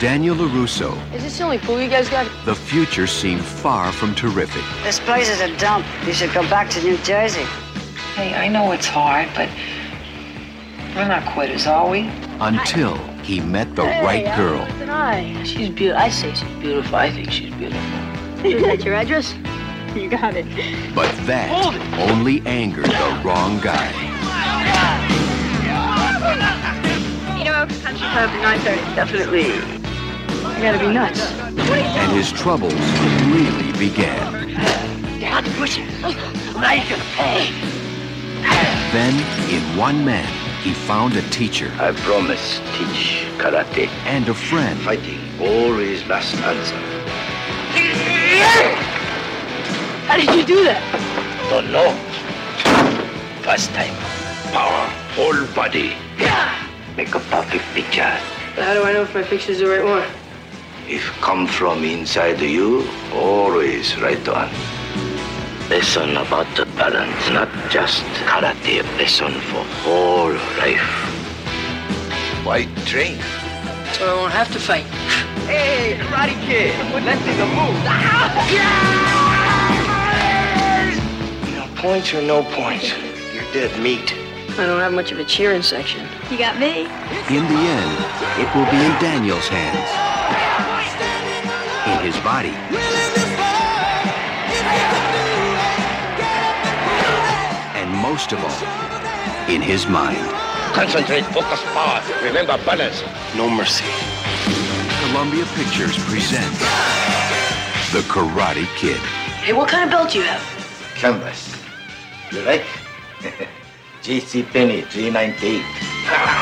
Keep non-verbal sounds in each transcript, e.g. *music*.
Daniel LaRusso, Is this the only pool you guys got? the future seemed far from terrific This place is a dump. You should go back to New Jersey. Hey, I know it's hard, but we're not quitters, are we? until he met the right girl. I. She's beautiful. I say she's beautiful. I think she's beautiful. Is that your address? *laughs* You got it. But that only angered the wrong guy. You know, country club at 9.30. Definitely. You gotta be nuts. And his troubles really began. Dad, push it. Now you can pay. Then, in one man, he found a teacher I promise teach karate. and a friend Fighting always last answer. How did you do that? Don't know. First time. Power. Whole body. Make a perfect picture. How do I know if my picture's the right one? If come from inside you, always right on. Lesson about the balance, not just karate. Lesson for whole life. White train? So I won't have to fight. Hey, Karate Kid, let's see the move. No points or no points. You're dead meat. I don't have much of a cheering section. You got me. In the end, it will be in Daniel's hands. In his body. And most of all, in his mind. Concentrate, focus, power. Remember balance. No mercy. Columbia Pictures presents The Karate Kid. Hey, what kind of belt do you have? Canvas. You like? *laughs* JC Penney 398. *laughs*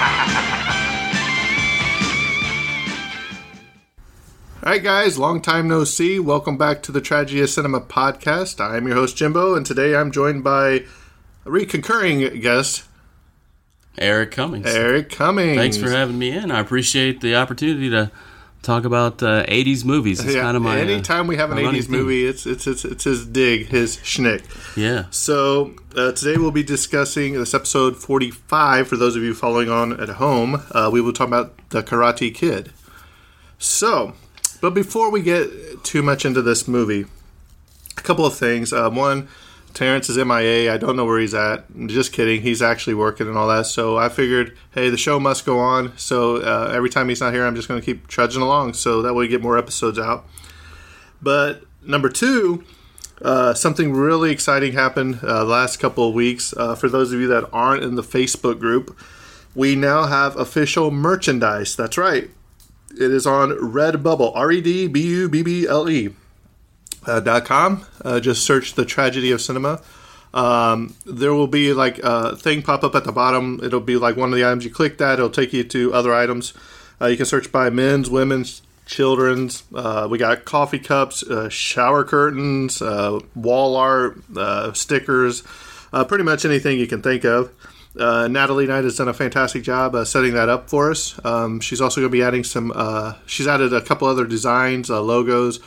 All right, guys, long time no see. Welcome back to the Tragedy of Cinema podcast. I'm your host, Jimbo, and today I'm joined by a reconcurring guest, Eric Cummings. Eric Cummings. Thanks for having me in. I appreciate the opportunity to talk about uh, 80s movies. It's Yeah, kind of my. uh, anytime we have an 80s movie, it's, it's it's it's his dig, his schnick. Yeah. So uh, today we'll be discussing this episode 45. For those of you following on at home, uh, we will talk about the Karate Kid. So, but before we get too much into this movie, a couple of things. Uh, one, Terrence is MIA. I don't know where he's at. Just kidding. He's actually working and all that. So I figured, hey, the show must go on. So uh, every time he's not here, I'm just going to keep trudging along. So that way we get more episodes out. But number two, uh, something really exciting happened uh, last couple of weeks. Uh, for those of you that aren't in the Facebook group, we now have official merchandise. That's right. It is on Redbubble, R E D B U B B L E uh, dot com. Uh, just search the tragedy of cinema. Um, there will be like a thing pop up at the bottom. It'll be like one of the items you click that. It'll take you to other items. Uh, you can search by men's, women's, children's. Uh, we got coffee cups, uh, shower curtains, uh, wall art, stickers, pretty much anything you can think of. Uh, Natalie Knight has done a fantastic job uh, setting that up for us. Um, she's also going to be adding some. Uh, she's added a couple other designs, uh, logos.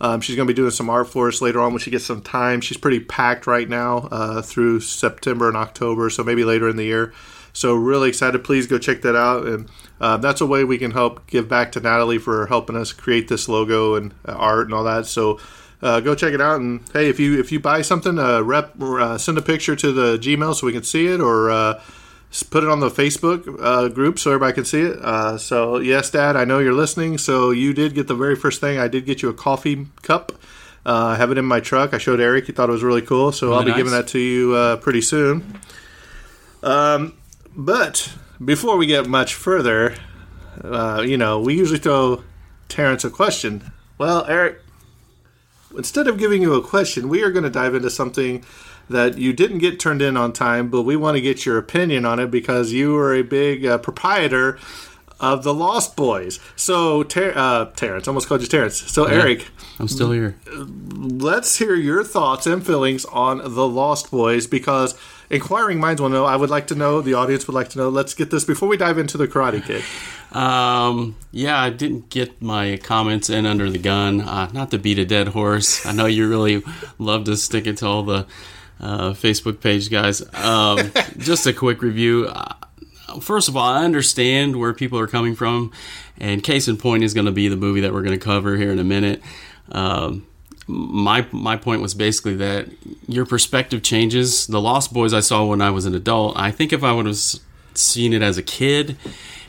Um, she's going to be doing some art for us later on when she gets some time. She's pretty packed right now uh, through September and October, so maybe later in the year. So really excited. Please go check that out, and uh, that's a way we can help give back to Natalie for helping us create this logo and art and all that. So. Uh, go check it out, and hey, if you if you buy something, uh, rep uh, send a picture to the Gmail so we can see it, or uh, put it on the Facebook uh, group so everybody can see it. Uh, so yes, Dad, I know you're listening. So you did get the very first thing. I did get you a coffee cup. Uh, I have it in my truck. I showed Eric. He thought it was really cool. So I'll be nice. giving that to you uh, pretty soon. Um, but before we get much further, uh, you know, we usually throw Terrence a question. Well, Eric, instead of giving you a question, we are going to dive into something that you didn't get turned in on time, but we want to get your opinion on it because you are a big uh, proprietor of the Lost Boys. So, Ter- uh, Terrence, almost called you Terrence. So, Eric, I'm still here. let's hear your thoughts and feelings on the Lost Boys because inquiring minds will know. I would like to know. The audience would like to know. Let's get this before we dive into the Karate Kid. Um, yeah, I didn't get my comments in under the gun. Uh, not to beat a dead horse. I know you really love to stick it to all the uh, Facebook page guys. Um, *laughs* just a quick review. Uh, first of all, I understand where people are coming from, and case in point is going to be the movie that we're going to cover here in a minute. Um, my my point was basically that your perspective changes. The Lost Boys I saw when I was an adult. I think if I would have seen it as a kid,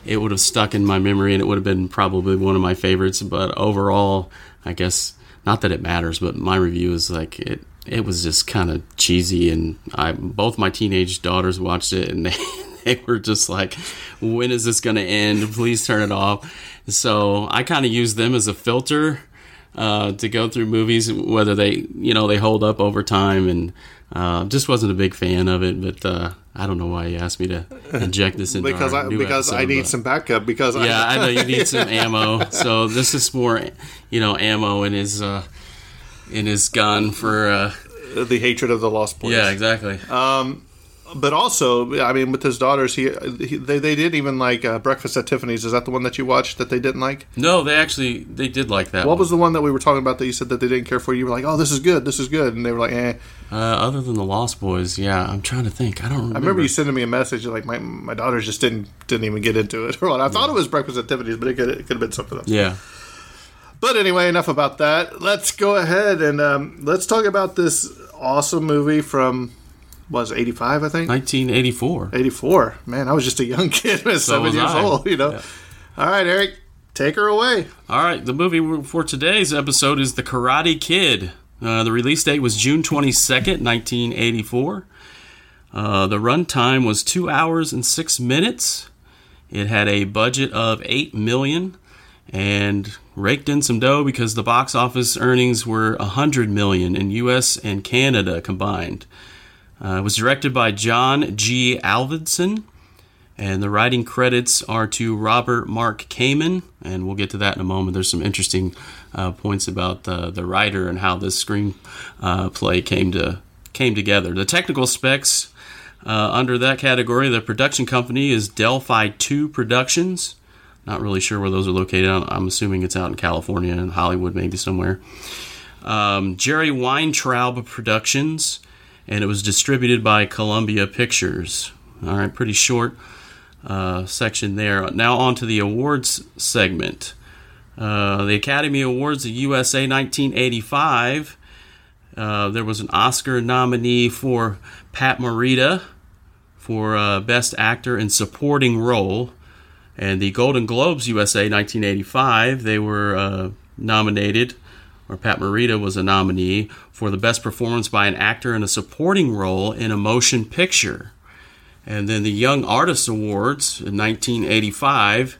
it would have stuck in my memory and it would have been probably one of my favorites. But overall, I guess not that it matters, but my review is like it. It was just kind of cheesy, and I both my teenage daughters watched it, and *laughs* they they were just like, "When is this going to end? Please turn it off." So I kind of use them as a filter uh, to go through movies, whether they you know they hold up over time, and uh, just wasn't a big fan of it. But uh, I don't know why you asked me to inject this into Because our I because I need some backup because Yeah, I, I know you need some *laughs* ammo. So this is more, you know, ammo in his uh, in his gun for. Uh, the hatred of the Lost Boys. yeah, exactly. but also, I mean, with his daughters, he, he they they did even like uh, Breakfast at Tiffany's. Is that the one that you watched that they didn't like? no, they actually they did like that. What one. was the one that we were talking about that you said that they didn't care for? You were like, oh, this is good, this is good, and they were like, eh. Uh, other than the Lost Boys? Yeah, I'm trying to think. I don't remember. I remember you sending me a message like my my daughters just didn't didn't even get into it *laughs* or what. I thought it was Breakfast at Tiffany's, but it could it could have been something else. Yeah. But anyway, enough about that. Let's go ahead and um, let's talk about this awesome movie from was eighty five, I think. 1984. 84. Man, I was just a young *laughs* kid, at seven years I. old, you know. Yeah. All right, Eric, take her away. All right, the movie for today's episode is The Karate Kid. Uh, the release date was June 22nd, 1984. Uh, the runtime was two hours and six minutes. It had a budget of eight million and raked in some dough because the box office earnings were a hundred million in U.S. and Canada combined. Uh, it was directed by John G. Avildsen. And the writing credits are to Robert Mark Kamen, and we'll get to that in a moment. There's some interesting uh, points about the, the writer and how this screenplay uh, came to came together. The technical specs uh, under that category, the production company is Delphi Two Productions. Not really sure where those are located. I'm, assuming it's out in California and Hollywood, maybe somewhere. Um, Jerry Weintraub Productions, and it was distributed by Columbia Pictures. All right, pretty short uh, section there. Now on to the awards segment. Uh, the Academy Awards of USA 1985. Uh, there was an Oscar nominee for Pat Morita for uh, Best Actor in Supporting Role. And the Golden Globes USA 1985, they were uh, nominated, or Pat Morita was a nominee, for the Best Performance by an Actor in a Supporting Role in a Motion Picture. And then the Young Artist Awards in 1985,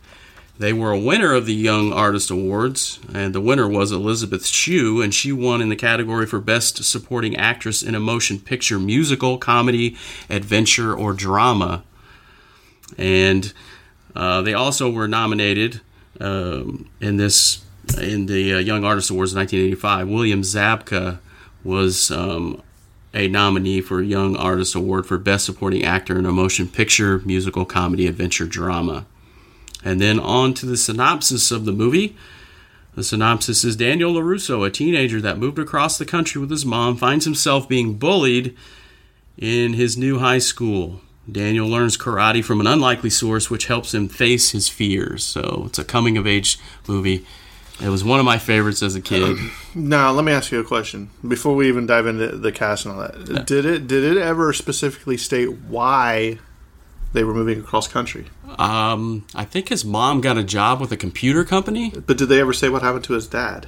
they were a winner of the Young Artist Awards, and the winner was Elizabeth Shue, and she won in the category for Best Supporting Actress in a Motion Picture Musical, Comedy, Adventure, or Drama. And uh, they also were nominated um, in this in the uh, Young Artist Awards in 1985. William Zabka was um, a nominee for Young Artist Award for Best Supporting Actor in a Motion Picture, Musical, Comedy, Adventure, Drama. And then on to the synopsis of the movie. The synopsis is Daniel LaRusso, a teenager that moved across the country with his mom, finds himself being bullied in his new high school. Daniel learns karate from an unlikely source, which helps him face his fears. So it's a coming of age movie. It was one of my favorites as a kid. *clears throat* Now, let me ask you a question before we even dive into the cast and all that. Did it did it ever specifically state why they were moving across country? Um, I think his mom got a job with a computer company. But did they ever say what happened to his dad?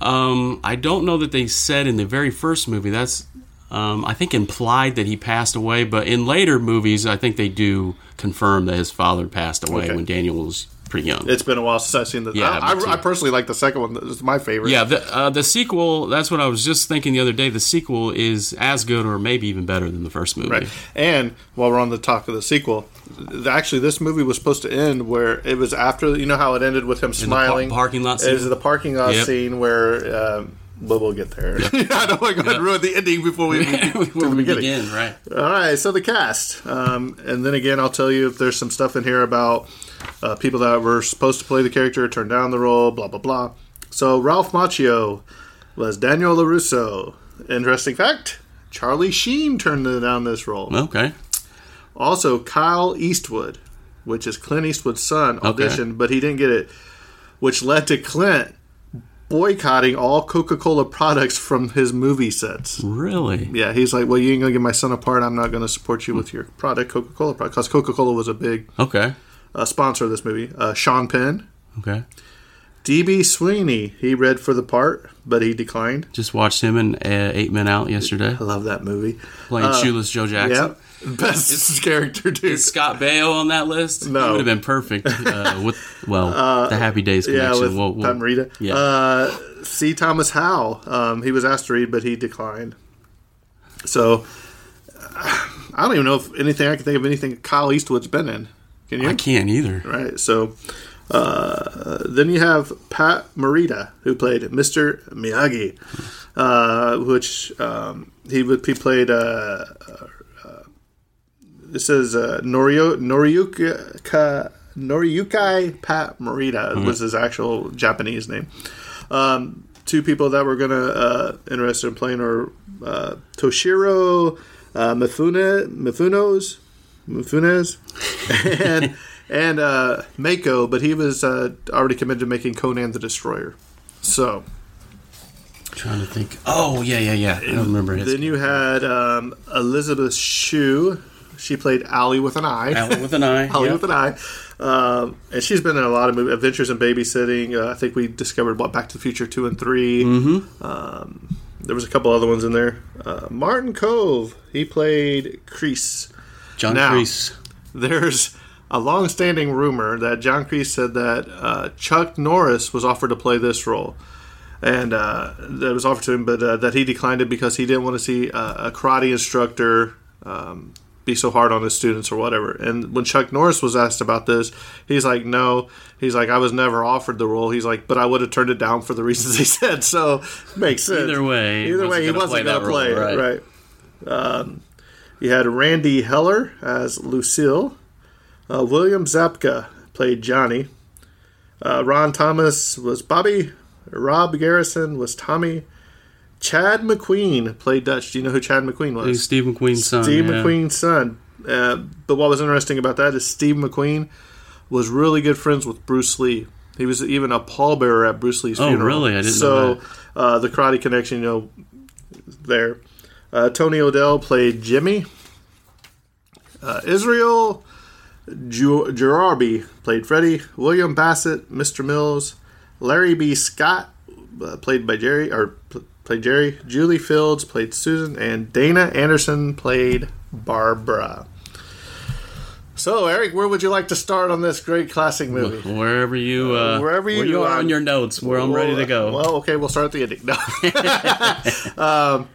Um, I don't know that they said in the very first movie. That's um, I think implied that he passed away, but in later movies, I think they do confirm that his father passed away Okay. when Daniel was pretty young. It's been a while since I've seen the. Yeah, I. I, I personally like the second one. It's my favorite. yeah, the uh, the sequel. That's what I was just thinking the other day. The sequel is as good or maybe even better than the first movie. Right. And while we're on the talk of the sequel, actually, this movie was supposed to end where it was after. You know how it ended with him smiling. par- parking lot It was the parking lot Yep. scene where. Um, but we'll get there. *laughs* I don't want to go ahead and ruin the ending before we *laughs* get Before we begin, right? All right, so the cast, um, and then again, I'll tell you if there's some stuff in here about uh, people that were supposed to play the character turned down the role, blah blah blah. So Ralph Macchio was Daniel Larusso. Interesting fact: Charlie Sheen turned down this role. Okay. Also, Kyle Eastwood, which is Clint Eastwood's son, auditioned, but he didn't get it, which led to Clint boycotting all Coca-Cola products from his movie sets. Really? Yeah, he's like, well, you ain't gonna get my son a part. I'm not gonna support you with your product, Coca Cola product, because Coca Cola was a big Okay. Uh, sponsor of this movie. Uh, Sean Penn, Okay. DB Sweeney, he read for the part, but he declined. Just watched him in uh, Eight Men Out yesterday, I love that movie. playing Shoeless Joe Jackson. Yep, *laughs* best character, dude. Is Scott Baio on that list? No. Would have been perfect uh, with well *laughs* the Happy Days Yeah, connection. with We'll- we'll- Morita. Yeah. Uh, C. Thomas Howell, um, he was asked to read, but he declined. So uh, I don't even know if anything I can think of anything Kyle Eastwood's been in. Can you? I can't either. right? So uh, then you have Pat Morita, who played Mr. Miyagi, uh, which um, he would he played. Uh, uh, this is uh, Norio, Noriyuka Noriyukai Pat Morita was his actual Japanese name. Um, two people that were gonna uh, interested in playing are uh, Toshiro uh, Mifune Mifunos Mifunes and and uh, Mako, but he was uh, already committed to making Conan the Destroyer. So trying to think. Oh yeah, yeah, yeah. I don't remember his. then you had um, Elizabeth Shue. She played Allie with an eye. Allie with an eye. *laughs* Yeah. with an eye. Um, and she's been in a lot of movies, Adventures in Babysitting. Uh, I think we discovered what Back to the Future 2 and 3. Mm-hmm. Um, there was a couple other ones in there. Uh, Martin Kove, he played Kreese. John Now- Kreese. There's a long-standing rumor that John Kreese said that uh, Chuck Norris was offered to play this role. And uh, that was offered to him, but uh, that he declined it because he didn't want to see uh, a karate instructor um, be so hard on his students or whatever. And when Chuck Norris was asked about this, he's like, "No." He's like, "I was never offered the role." He's like, "But I would have turned it down for the reasons he *laughs* said." So makes sense. Either way, he either way, he wasn't going to play play, role, right? Um, you had Randy Heller as Lucille. Uh, William Zabka played Johnny. Uh, Ron Thomas was Bobby. Rob Garrison was Tommy. Chad McQueen played Dutch. Do you know who Chad McQueen was? He's Steve McQueen's son. Steve yeah. McQueen's son. Uh, but what was interesting about that is Steve McQueen was really good friends with Bruce Lee. He was even a pallbearer at Bruce Lee's Oh, funeral. really? I didn't so, know that. uh, the karate connection, you know, there. Uh, Tony O'Dell played Jimmy. Uh, Israel Ju- Jarabi played Freddie. William Bassett, Mr. Mills. Larry B. Scott uh, played by Jerry or pl- played Jerry. Julie Fields played Susan, and Dana Anderson played Barbara. So, Eric, where would you like to start on this great classic movie? Wherever you, uh, Wherever where you you are on your notes, where I'm ready to go. Well, okay, we'll start at the ending. No. *laughs* *laughs* um,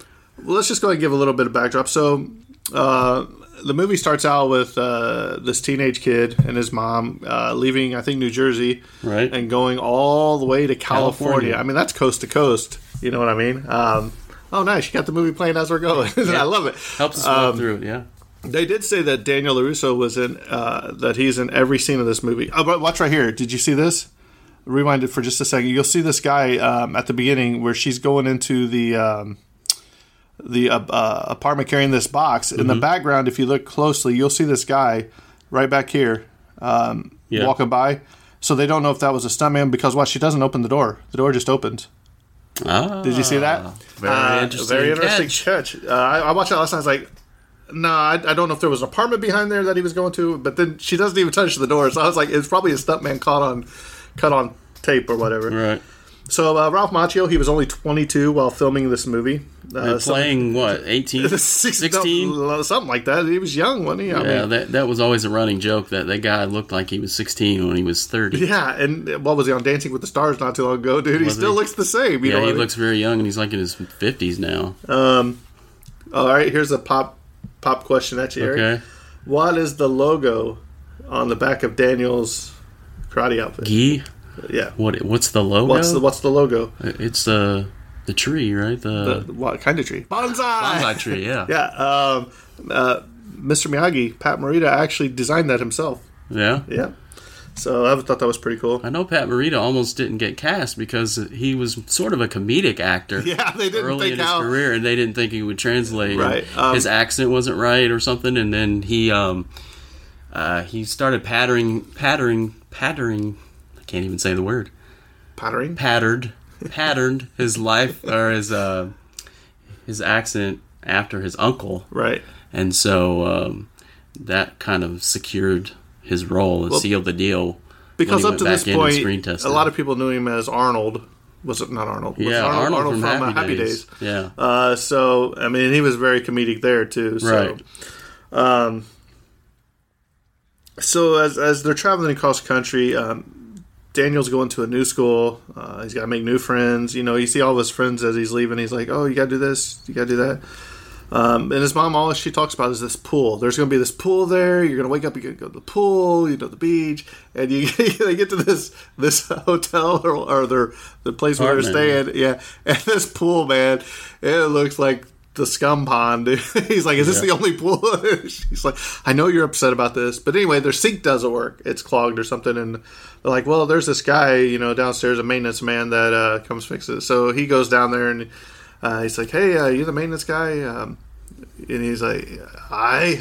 well, let's just go ahead and give a little bit of backdrop. So, uh, the movie starts out with uh, this teenage kid and his mom uh, leaving, I think, New Jersey, Right. and going all the way to California. California. I mean, that's coast to coast. You know what I mean? Um, oh, nice, you got the movie playing as we're going. *laughs* I love it. Helps us Um, through it. Yeah. They did say that Daniel Larusso was in uh, that he's in every scene of this movie. Oh, but watch right here. Did you see this? Rewind it for just a second. You'll see this guy um, at the beginning where she's going into the um, the uh, uh, apartment carrying this box. In the background, if you look closely, you'll see this guy right back here um, Yeah. walking by. So they don't know if that was a stuntman because what? She doesn't open the door. The door just opens. Ah, Did you see that? Very Uh, interesting. Very interesting catch. catch. Uh, I, I watched that last night. I was like, no, I, I don't know if there was an apartment behind there that he was going to, but then she doesn't even touch the door. So I was like, it's probably a stuntman caught on, cut on tape or whatever. Right. So uh, Ralph Macchio, he was only 22 while filming this movie. Uh, playing what *laughs* 18 *laughs* 16 no, something like that. He was young, wasn't he? I yeah mean, that, that was always a running joke that that guy looked like he was 16 when he was 30 yeah. And what was he on Dancing with the Stars not too long ago, dude? He still he? looks the same. You yeah know he I mean? looks very young and he's like in his 50s now All right, here's a pop pop question at you, Eric. okay What is the logo on the back of Daniel's karate outfit? Gee, Yeah. what what's the logo What's the What's the logo? it's the the tree right the, The, what kind of tree? Bonsai. bonsai tree yeah *laughs* Yeah. Um, uh, Mr. Miyagi, Pat Morita, actually designed that himself. yeah Yeah. So I thought that was pretty cool. I know Pat Morita almost didn't get cast because he was sort of a comedic actor. *laughs* Yeah, they didn't early think in his how. career, and they didn't think he would translate. Right, um, his accent wasn't right or something, and then he um, uh, he started pattering, pattering, pattering. Can't even say the word. Pottering. Pattered, patterned his life or his uh, his accent after his uncle, Right. and so um, that kind of secured his role and Well, sealed the deal. Because up to this back in and point, a lot of people knew him as Arnold. Was it not Arnold? Was yeah, it Arnold, from, uh, Happy, Days. Yeah, Uh, so I mean, he was very comedic there too. So. Right. Um, so as as they're traveling across country, um, Daniel's going to a new school. Uh, he's got to make new friends. You know, you see all his friends as he's leaving. He's like, "Oh, you got to do this. You got to do that." Um, and his mom, all she talks about is this pool. There's going to be this pool there. You're going to wake up. You're going to go to the pool. You know, the beach, and you *laughs* they get to this this hotel or, or their the place where they're staying. Yeah, and this pool, man, it looks like the scum pond. *laughs* He's like, "Is this the only pool?" *laughs* She's like, "I know you're upset about this, but anyway, their sink doesn't work. It's clogged or something." And they're like, "Well, there's this guy, you know, downstairs, a maintenance man that uh, comes fix it." So he goes down there and uh, he's like, "Hey, uh, you the maintenance guy?" Um, and he's like, "I."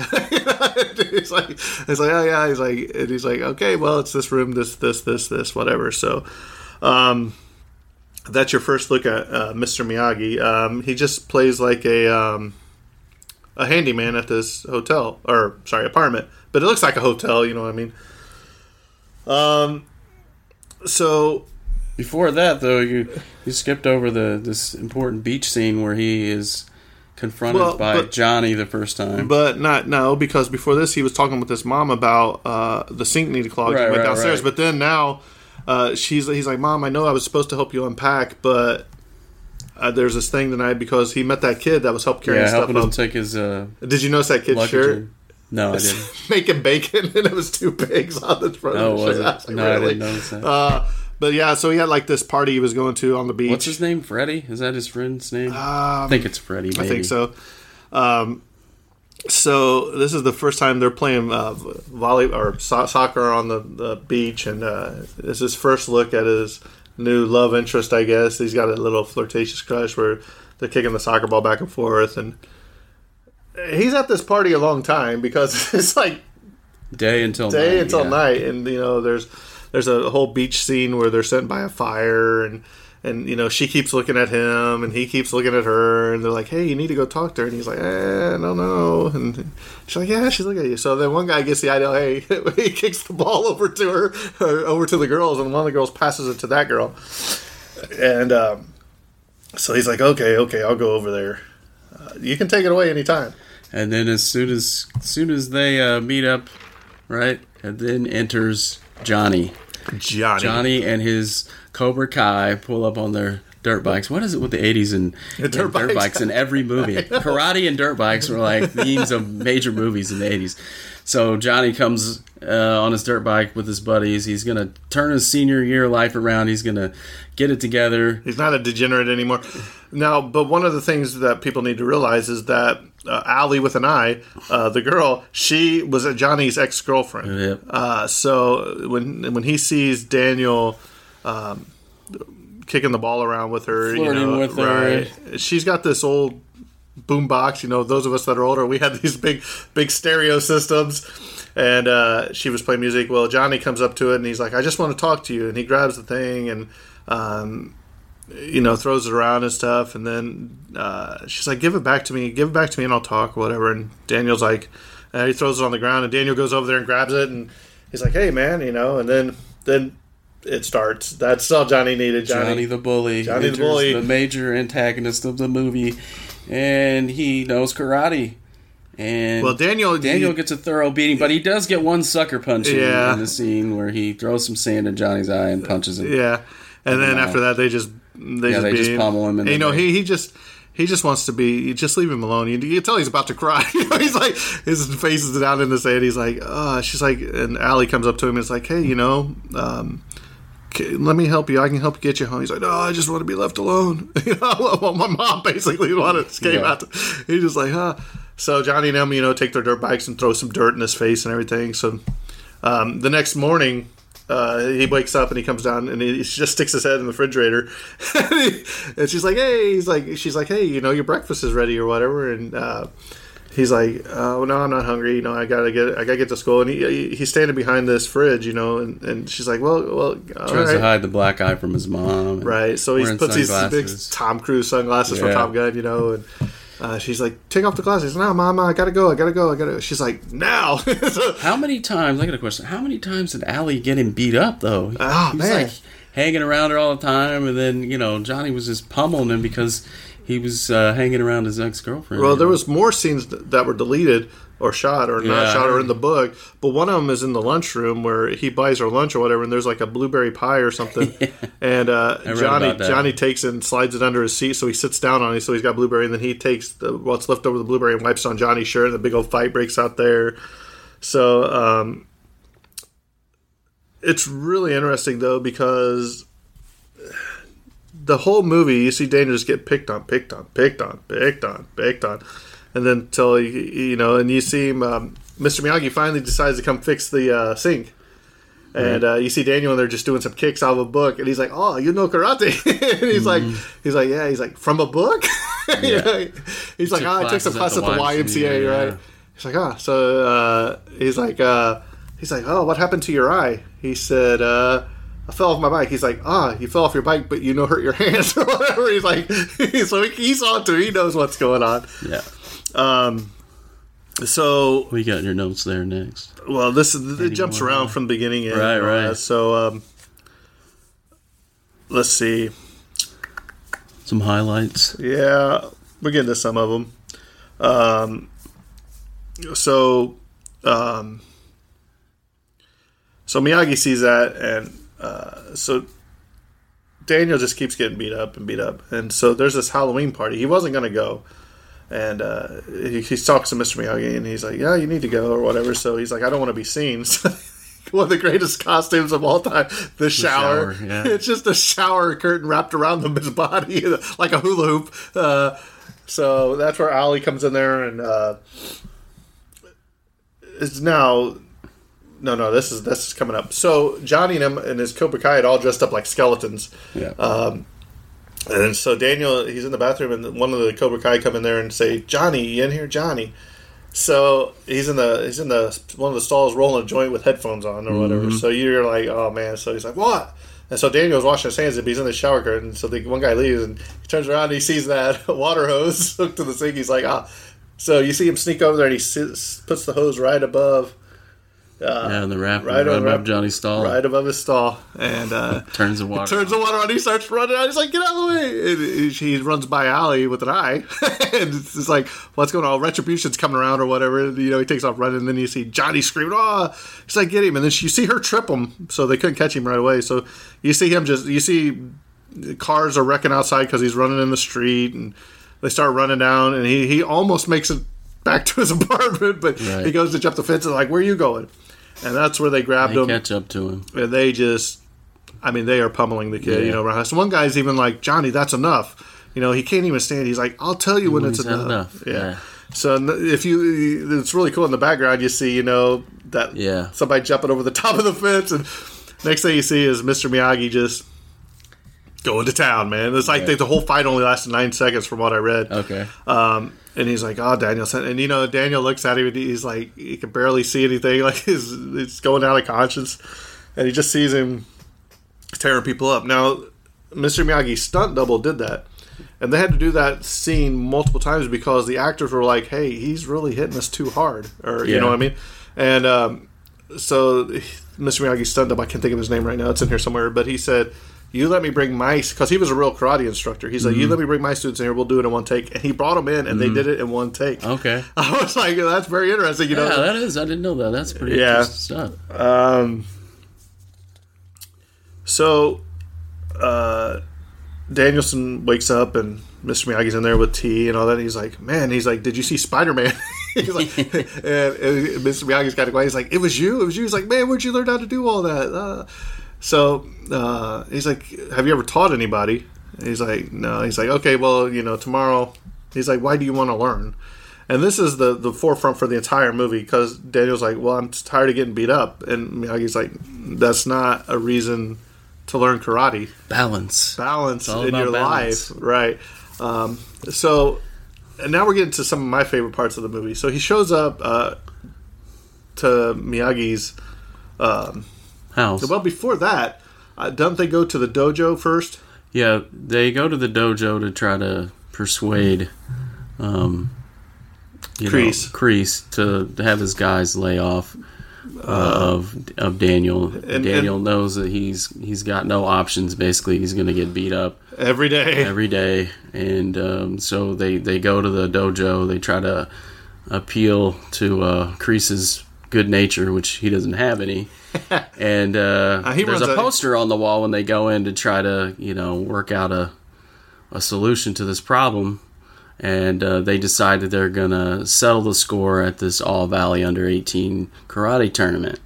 *laughs* he's like, "He's like, oh yeah." He's like, and he's like, "Okay, well, it's this room, this, this, this, this, whatever." So. Um, that's your first look at uh, Mr. Miyagi. Um, he just plays like a um, a handyman at this hotel, or sorry, apartment. But it looks like a hotel. You know what I mean? Um. So Before that, though, you you skipped over the this important beach scene where he is confronted Well, by but- Johnny the first time. But not no, because before this he was talking with his mom about uh, the sink needed clogged. Right, he went right, downstairs, right. but then now uh, she's he's like, "Mom, I know I was supposed to help you unpack, but uh, there's this thing tonight because he met that kid that was help carrying yeah, stuff helping up. him take his uh, Did you notice that kid's shirt? No, I didn't. *laughs* Making bacon, *laughs* and it was two pigs on the front. Oh, of the was shirt. it? Like, No, I didn't notice that. Uh, but yeah, so he had like this party he was going to on the beach. What's his name? Freddie? Is that his friend's name? I think it's Freddie. Um, I think so. Um, so this is the first time they're playing uh, volley or so- soccer on the, the beach, and uh, it's his first look at his new love interest. I guess he's got a little flirtatious crush where they're kicking the soccer ball back and forth, and he's at this party a long time because *laughs* it's like Day until day night, until yeah. night, and you know there's there's a whole beach scene where they're sitting by a fire, and and you know she keeps looking at him, and he keeps looking at her, and they're like, hey, you need to go talk to her, and he's like, eh, no, no, and she's like, yeah, she's looking at you. So then one guy gets the idea, hey, *laughs* he kicks the ball over to her, or over to the girls, and one of the girls passes it to that girl, and um, so he's like, okay, okay, I'll go over there. Uh, you can take it away anytime. And then as soon as, as soon as they uh, meet up, right, and then enters Johnny. Johnny. Johnny and his Cobra Kai pull up on their dirt bikes. What is it with the '80s and, and dirt dirt, bikes. bikes. in every movie? *laughs* Karate and dirt bikes were like themes of major movies in the '80s. So Johnny comes uh, on his dirt bike with his buddies. He's gonna turn his senior year life around. He's gonna get it together. He's not a degenerate anymore. Now, but one of the things that people need to realize is that uh, Allie with an eye, uh, the girl, she was Johnny's ex girlfriend. Yep. Uh, so when when he sees Daniel um, kicking the ball around with her, you know, with her. right, she's got this old boom box. You know, those of us that are older, we had these big big stereo systems. And uh, she was playing music. Well, Johnny comes up to it and he's like, "I just want to talk to you." And he grabs the thing and um, you know, throws it around and stuff. And then uh, she's like, "Give it back to me. Give it back to me, and I'll talk, or whatever." And Daniel's like, uh, he throws it on the ground, and Daniel goes over there and grabs it, and he's like, "Hey, man," you know. And then then it starts. That's all Johnny needed. Johnny, Johnny, the bully. Johnny the bully. the major antagonist of the movie, and he knows karate. And Well, Daniel- Daniel he- gets a thorough beating, but he does get one sucker punch in- Yeah. in the scene where he throws some sand in Johnny's eye and punches him. yeah. And then Yeah. after that, they just they Yeah, just they beat just him. pummel him and And, you know, they- he he just. He just wants to be. You just leave him alone. You, you tell he's about to cry. *laughs* You know, he's like his face is down in the sand. He's like, oh, she's like, and Allie comes up to him and is like, hey, you know, um, "K- let me help you. I can help you get you home. He's like, no, I just want to be left alone. *laughs* you know, well, my mom basically wanted came Yeah. out. To, he's just like, huh. So Johnny and him, you know, take their dirt bikes and throw some dirt in his face and everything. So um, the next morning. Uh, he wakes up and he comes down and he just sticks his head in the refrigerator, *laughs* and she's like, "Hey," he's like, she's like, "Hey, you know, your breakfast is ready or whatever," and uh, he's like, "Oh no, I'm not hungry. You know, I gotta get, I gotta get to school." And he, he- he's standing behind this fridge, you know, and, and she's like, "Well, well, Tries to hide the black eye from his mom. Right. So he puts these big. Tom Cruise sunglasses from Top Gun, you know, and uh, she's like, "Take off the glasses." No, Mama, I gotta go. I gotta go. I gotta. She's like, "Now." *laughs* So- How many times? I got a question. How many times did Allie get him beat up though? Oh, he man. like hanging around her all the time, and then you know Johnny was just pummeling him because he was uh, hanging around his ex girlfriend. Well, there was more scenes that were deleted or shot or Yeah, not shot or in the book, but one of them is in the lunchroom where he buys her lunch or whatever, and there's like a blueberry pie or something, *laughs* and uh, Johnny. Johnny takes it and slides it under his seat, so he sits down on it, so he's got blueberry, and then he takes the, what's left over the blueberry and wipes it on Johnny's shirt, and the big old fight breaks out there. So um, it's really interesting though because the whole movie, you see Daniel just get picked on, picked on, picked on, picked on, picked on, and then till he, you know, and you see him, um, Mr. Miyagi finally decides to come fix the uh, sink. And uh, you see Daniel and they're just doing some kicks out of a book, and he's like, "Oh, you know karate?" *laughs* and he's like, "He's like, yeah." He's like, "From a book?" *laughs* Yeah. he's like, Took "Oh, I took some class at the YMCA, yeah. right?" He's like, "Ah." So uh, he's like, uh, "He's like, oh, what happened to your eye?" He said, uh, "I fell off my bike." He's like, "Ah, you fell off your bike, but you know hurt your *laughs* hands or whatever." He's like, *laughs* so he- he's on to. it. He knows what's going on. yeah. Um, so We got your notes there next. well, this is it jumps around from the beginning. in, Right, uh, right. So um, let's see. Some highlights. Yeah, we're getting to some of them. Um, so, um, so Miyagi sees that, and uh, so Daniel just keeps getting beat up and beat up, and so there's this Halloween party. He wasn't going to go, and uh, he, he talks to Mr. Miyagi, and he's like, "Yeah, you need to go or whatever." So he's like, "I don't want to be seen." *laughs* So *laughs* one of the greatest costumes of all time, the, shower. shower, *laughs* yeah. It's just a shower curtain wrapped around his body like a hula hoop. Uh, so that's where Ali comes in there and uh, is now. No, no, this is this is coming up. So Johnny and him and his Cobra Kai had all dressed up like skeletons. Yeah. Um, and so Daniel, he's in the bathroom, and one of the Cobra Kai come in there and say, "Johnny, you in here, Johnny?" So he's in the he's in the one of the stalls rolling a joint with headphones on or whatever. So you're like, "Oh man!" So he's like, "What?" And so Daniel's washing his hands, and he's in the shower curtain. So the one guy leaves, and he turns around, and he sees that *laughs* water hose *laughs* hooked to the sink. He's like, "Ah!" So you see him sneak over there, and he sits, puts the hose right above yeah, the wrap right right, on above Johnny's stall. right above his stall, and uh, *laughs* Turns the water. turns the water on. He starts running out. He's like, "Get out of the way!" And he- he runs by Allie with an eye, *laughs* and it's just like, "What's going on?" Retribution's coming around or whatever. And, you know, he takes off running. And then you see Johnny screaming, "Oh!" He's like, "Get him!" And then you see her trip him, so they couldn't catch him right away. So you see him just you see cars are wrecking outside because he's running in the street, and they start running down, and he he almost makes it back to his *laughs* apartment, but Right. he goes to jump the fence and like, where are you going? And that's where they grabbed They him, catch up to him. and they just, I mean, they are pummeling the kid. You know, right? So one guy's even like, Johnny, that's enough. You know, he can't even stand. He's like, I'll tell you when When it's enough. enough, Yeah. yeah. So if you, it's really cool in the background. You see, you know, that Yeah. somebody jumping over the top of the fence, and next thing you see is Mr. Miyagi just going to town. Man, it's like the, the whole fight only lasted nine seconds, from what I read. Okay. Um, and he's like, "Oh, Daniel," and you know, Daniel looks at him, and he's like, he can barely see anything, *laughs* like his it's going out of conscience, and he just sees him tearing people up. Now, Mr. Miyagi's stunt double did that, and they had to do that scene multiple times because the actors were like, "Hey, he's really hitting us too hard," or you know what I mean, and um, so Mr. Miyagi's stunt double, I can't think of his name right now, it's in here somewhere, but he said. You let me bring my because he was a real karate instructor. He's like, Mm-hmm. you let me bring my students in here. We'll do it in one take. And he brought them in, and they did it in one take. Okay. *laughs* I was like, that's very interesting. You know, Yeah, that is. I didn't know that. That's pretty Yeah. interesting stuff. Um, so, uh, Daniel-san wakes up and Mr. Miyagi's in there with tea and all that. And he's like, man, he's like, did you see Spider Man? *laughs* he's like, *laughs* and, and Mr. Miyagi's kind of quiet. He's like, it was you. It was you. He's like, man, where'd you learn how to do all that? Uh, so uh, he's like, have you ever taught anybody? He's like, no. He's like, okay, well, you know, tomorrow. He's like, why do you want to learn? And this is the the forefront for the entire movie because Daniel's like, well, I'm tired of getting beat up, and Miyagi's like, that's not a reason to learn karate. Balance. Balance in your balance. life, right? Um, so, and now we're getting to some of my favorite parts of the movie. So he shows up uh, to Miyagi's. Um, House. well, before that, uh, don't they go to the dojo first? Yeah, they go to the dojo to try to persuade um, know, Kreese to, have his guys lay off uh, of of Daniel. and- Daniel knows that he's he's got no options. Basically, he's going to get beat up Every day. *laughs* every day, and um, so they they go to the dojo. They try to appeal to uh, Kreese's good nature, which he doesn't have any. *laughs* and uh, Uh, he there's a a- poster on the wall when they go in to try to you know work out a a solution to this problem. And uh, they decide that they're gonna settle the score at this All Valley Under 18 karate tournament.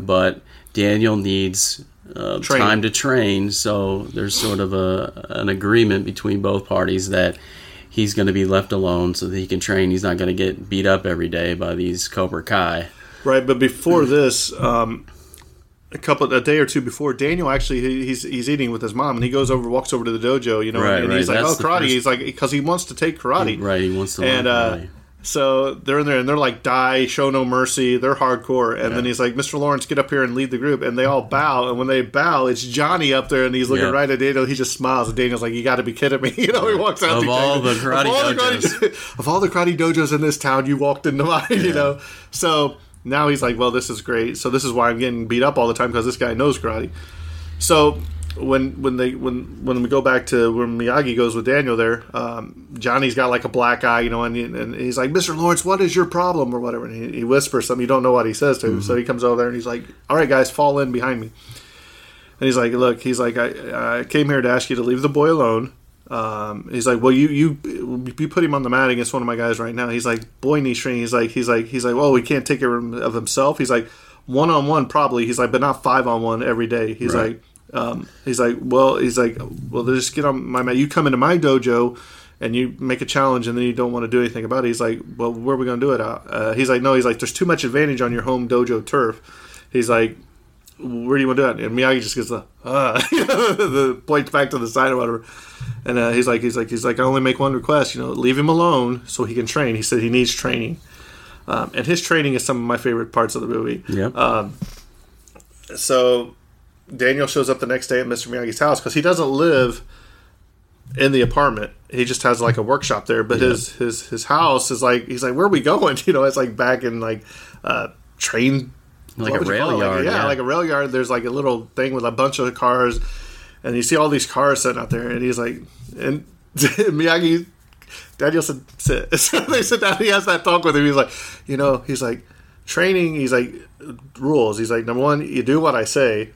But Daniel needs uh, time to train, so there's sort of a an agreement between both parties that he's going to be left alone so that he can train. He's not going to get beat up every day by these Cobra Kai. Right, but before this, um, a couple a day or two before, Daniel actually he- he's he's eating with his mom, and he goes over, walks over to the dojo, you know, Right, and he's like, that's "Oh, karate!" first- He's like, because he wants to take karate, Right, he wants to and uh, so they're in there, and they're like, "Die, show no mercy." They're hardcore, and then he's like, "Mr. Lawrence, get up here and lead the group," and they all bow, and when they bow, it's Johnny up there, and he's looking Yeah. right at Daniel. He just smiles, and Daniel's like, "You got to be kidding me!" *laughs* You know, he walks out Of the all the karate of all the dojos. *laughs* of all the karate dojos in this town, you walked into mine, you know. So now he's like, well, this is great. So this is why I'm getting beat up all the time because this guy knows karate. So when when they when when we go back to when Miyagi goes with Daniel there, um, Johnny's got like a black eye, you know, and, he- and he's like, Mr. Lawrence, what is your problem or whatever? And he, he whispers something. You don't know what he says to him. So he comes over there and he's like, all right, guys, fall in behind me. And he's like, look, he's like, I, I came here to ask you to leave the boy alone. Um, he's like, well, you you you put him on the mat against one of my guys right now. He's like, boy needs training. He's like, he's like, he's like, well, he can't take care of himself. He's like, one on one probably. He's like, but not five on one every day. He's Right. like, um, he's like, well, he's like, well, just get on my mat. You come into my dojo. And you make a challenge, and then you don't want to do anything about it. He's like, "Well, where are we going to do it?" Uh, he's like, "No." He's like, "There's too much advantage on your home dojo turf." He's like, where do you want to do it? And Miyagi just gets the, *laughs* uh, *laughs* the points back to the side or whatever. And uh, he's like, he's like, he's like, I only make one request, you know, leave him alone so he can train. He said he needs training. Um, and his training is some of my favorite parts of the movie. Yep. Uh, So Daniel shows up the next day at Mr. Miyagi's house because he doesn't live in the apartment. He just has like a workshop there. But his his his house is like he's like, where are we going? *laughs* You know, it's like back in like uh, train Like a rail it? Like, yard, yeah, yeah. like a rail yard. There's like a little thing with a bunch of cars, and you see all these cars sitting out there, and he's like, and Miyagi, Daniel said, sit. So they sit down. He has that talk with him. He's like, you know, he's like, training. He's like, rules. He's like, number one, you do what I say.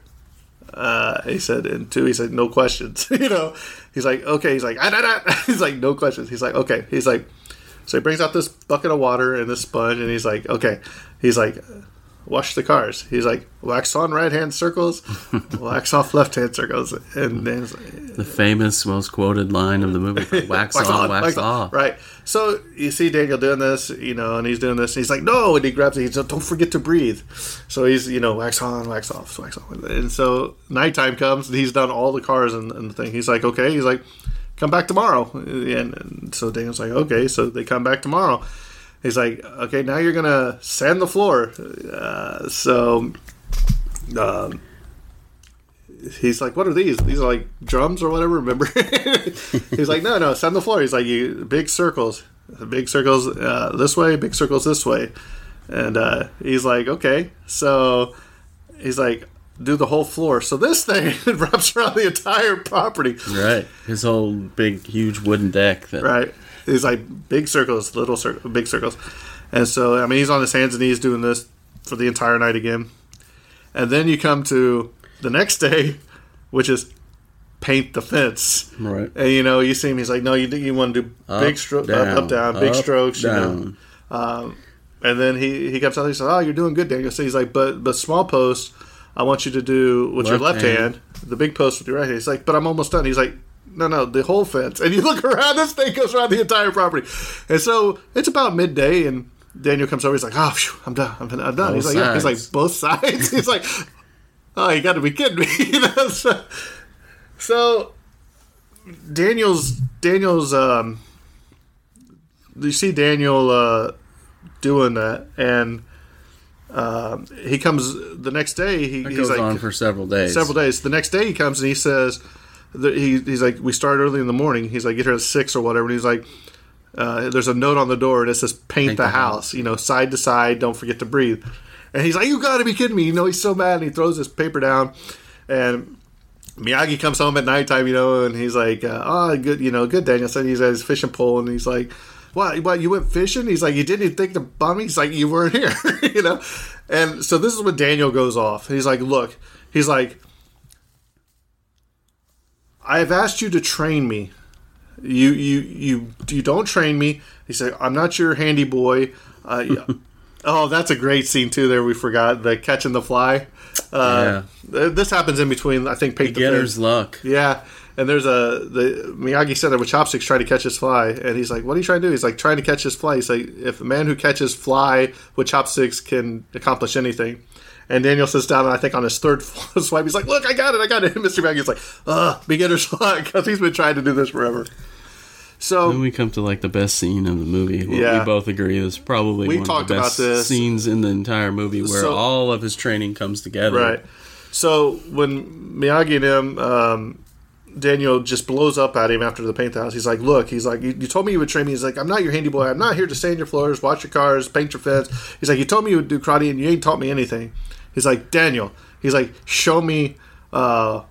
Uh, he said, and two, he said, no questions. you know, he's like, okay. He's like, ah, nah, nah. he's like, no questions. He's like, okay. He's like, so he brings out this bucket of water and this sponge, and he's like, okay. He's like, wash the cars. He's like, wax on right hand circles, *laughs* wax off left hand circles, and then like, The famous, most quoted line of the movie: *laughs* "Wax, on, wax, off." Right. So you see Daniel doing this, you know, and he's doing this. And he's like, no, and he grabs it. He's like, don't forget to breathe. So he's, you know, wax on, wax off, wax on. And so nighttime comes, and he's done all the cars and, and the thing. He's like, okay. He's like, come back tomorrow. And, and so Daniel's like, okay. So they come back tomorrow. He's like, okay, now you're gonna sand the floor. Uh, so. Um, he's like, "What are these? These are like drums or whatever." Remember? *laughs* he's like, "No, no, sand the floor." He's like, "You big circles, big circles uh, this way, big circles this way," and uh, he's like, "Okay." So he's like, "Do the whole floor." So this thing *laughs* wraps around the entire property, Right. His whole big, huge wooden deck. That, right? He's like big circles, little circles, big circles, and so I mean, he's on his hands and knees doing this for the entire night again, and then you come to the next day, which is paint the fence. Right. And you know, you see him. He's like, "No, you you want to do big strokes, up, up, down, big up, strokes." You know. Um, and then he he comes out. He says, "Oh, you're doing good, Daniel." So he's like, "But but small post, I want you to do with your Left left hand. hand. The big post with your right hand." He's like, "But I'm almost done." He's like. No, no, the whole fence. And you look around, this thing goes around the entire property. And so it's about midday, and Daniel comes over. He's like, "Oh, phew, I'm done. I'm, I'm done." he's like, yeah. "He's like both sides." *laughs* he's like, "Oh, you got to be kidding me!" *laughs* you know. So, so Daniel's Daniel's um you see Daniel uh doing that and um he comes the next day he, That goes like on for several days. several days the next day he comes and he says he, he's like we start early in the morning he's like get here at six or whatever and he's like uh, there's a note on the door and it says paint, the, house. you know side to side don't forget to breathe and he's like you gotta be kidding me you know he's so mad and he throws his paper down and Miyagi comes home at nighttime, you know, and he's like, uh, "Oh, good, you know, good." Daniel said he's at his fishing pole, and he's like, "What? What? You went fishing?" He's like, "You didn't even think to bum me." He's like, "You weren't here," *laughs* you know. And so this is when Daniel goes off. He's like, "Look," he's like, "I have asked you to train me. You, you, you, you don't train me." He said, "I'm not your handy boy." Uh, yeah. *laughs* oh, that's a great scene too. There, we forgot the catching the fly. Uh, th- This happens in between. I think Pete the luck. Yeah, and there's a the Miyagi said there with chopsticks trying to catch his fly, and he's like, "What are you trying to do?" He's like, "Trying to catch his fly." He's like, "If a man who catches fly with chopsticks can accomplish anything." And Daniel sits down, and I think on his third *laughs* swipe, he's like, "Look, I got it, I got it." *laughs* And Mr. Miyagi's like, "Ugh, beginner's *laughs* luck," because he's been trying to do this forever. So Then we come to like the best scene of the movie. Yeah. We both agree it's probably We one talked of the about best this. scenes in the entire movie where So- all of his training comes together. Right. So when Miyagi and him, um, Daniel just blows up at him after the paint the house. He's like, "Look," he's like, "You, you told me you would train me." He's like, "I'm not your handy boy. I'm not here to sand your floors, wash your cars, paint your fence." He's like, "You told me you would do karate, and you ain't taught me anything." He's like, "Daniel," he's like, "Show me, uh,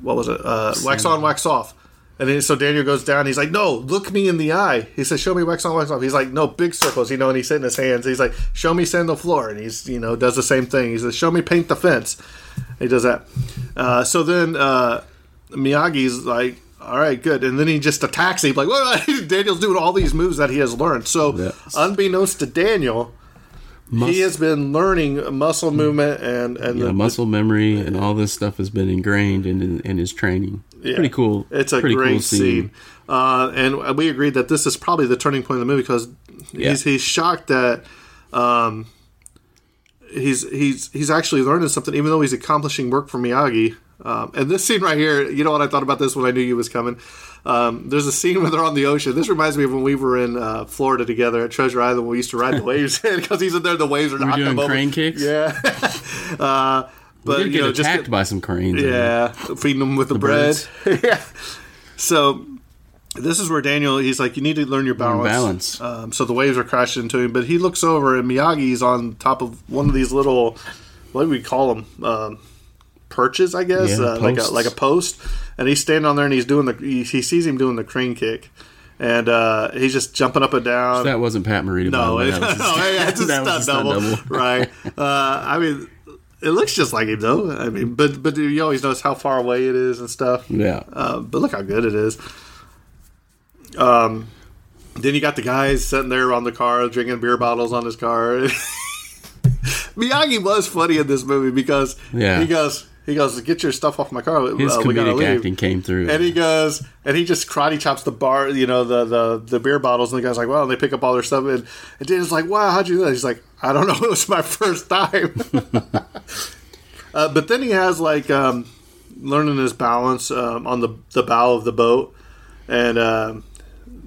what was it? Uh, wax on, wax off." And then so Daniel goes down. He's like, "No, look me in the eye." He says, "Show me wax on, wax off." He's like, "No, big circles." You know, and he's hitting his hands. He's like, "Show me sand the floor," and he's you know does the same thing. He says, "Show me paint the fence." He does that. Uh, so then uh, Miyagi's like, "All right, good," and then he just attacks him. Like, *laughs* well, Daniel's doing all these moves that he has learned. So, Yes. unbeknownst to Daniel, he has been learning muscle movement and and Yeah, the- muscle memory and all this stuff has been ingrained in in his training. Yeah. Pretty cool. It's a pretty great cool scene. Uh, and we agreed that this is probably the turning point of the movie because Yeah. he's, he's shocked that um, he's he's he's actually learning something, even though he's accomplishing work for Miyagi. Um, and this scene right here, you know what I thought about this when I knew you was coming. Um, there's a scene where they're on the ocean. This reminds me of when we were in uh, Florida together at Treasure Island. when We used to ride the *laughs* waves because he's in there. The waves are knocking doing him over. crane kicks. Yeah. *laughs* uh, but you get know, just attacked by some cranes. yeah, feeding them with the, bread. *laughs* yeah. So this is where Daniel he's like, you need to learn your Learn balance. balance. Um, so the waves are crashing into him, but he looks over and Miyagi's on top of one of these little, what do we call them? Perches, I guess, Yeah, uh, like a like a post. And he's standing on there and he's doing the. He, he sees him doing the crane kick, and uh, he's just jumping up and down. That wasn't Pat Morita. No, by the way. *laughs* it, *laughs* That was no, it's a stunt a stunt double, double. *laughs* right? Uh, I mean, It looks just like him though. I mean, but but you always notice how far away it is and stuff. Yeah. Uh, but look how good it is. Um, then you got the guys sitting there on the car drinking beer bottles on his car. Miyagi was funny in this movie because Yeah. he goes he goes get your stuff off my car. His Uh, we gotta comedic leave. acting came through. And he goes, and he just karate chops the bar, you know, the the, the beer bottles, and the guy's like, "Well," and they pick up all their stuff, and, and like, "Wow, how'd you do that?" He's like, "I don't know, *laughs* it was my first time." *laughs* uh, but then he has like um, learning his balance um, on the the bow of the boat, and um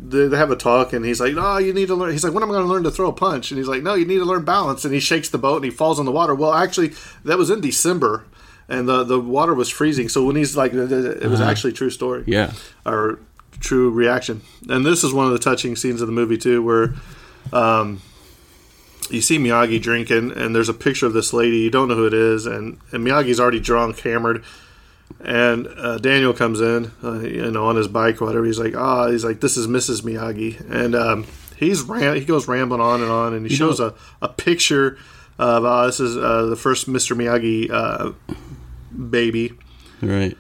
they, they have a talk, and he's like, "No, you need to learn." He's like, "When am I going to learn to throw a punch?" And he's like, "No, you need to learn balance." And he shakes the boat, and he falls in the water. Well, actually, that was in December. And the, the water was freezing, so when he's like, it was actually a true story yeah. or true reaction. And this is one of the touching scenes of the movie too, where um, you see Miyagi drinking, and there's a picture of this lady. You don't know who it is, and, and Miyagi's already drunk, hammered. And uh, Daniel comes in, uh, you know, on his bike or whatever. He's like, ah, he's like, this is Mrs. Miyagi, and um, he's ram- he goes rambling on and on, and he You shows know- a, a picture of uh, this is uh, the first Mr. Miyagi uh, baby. Right.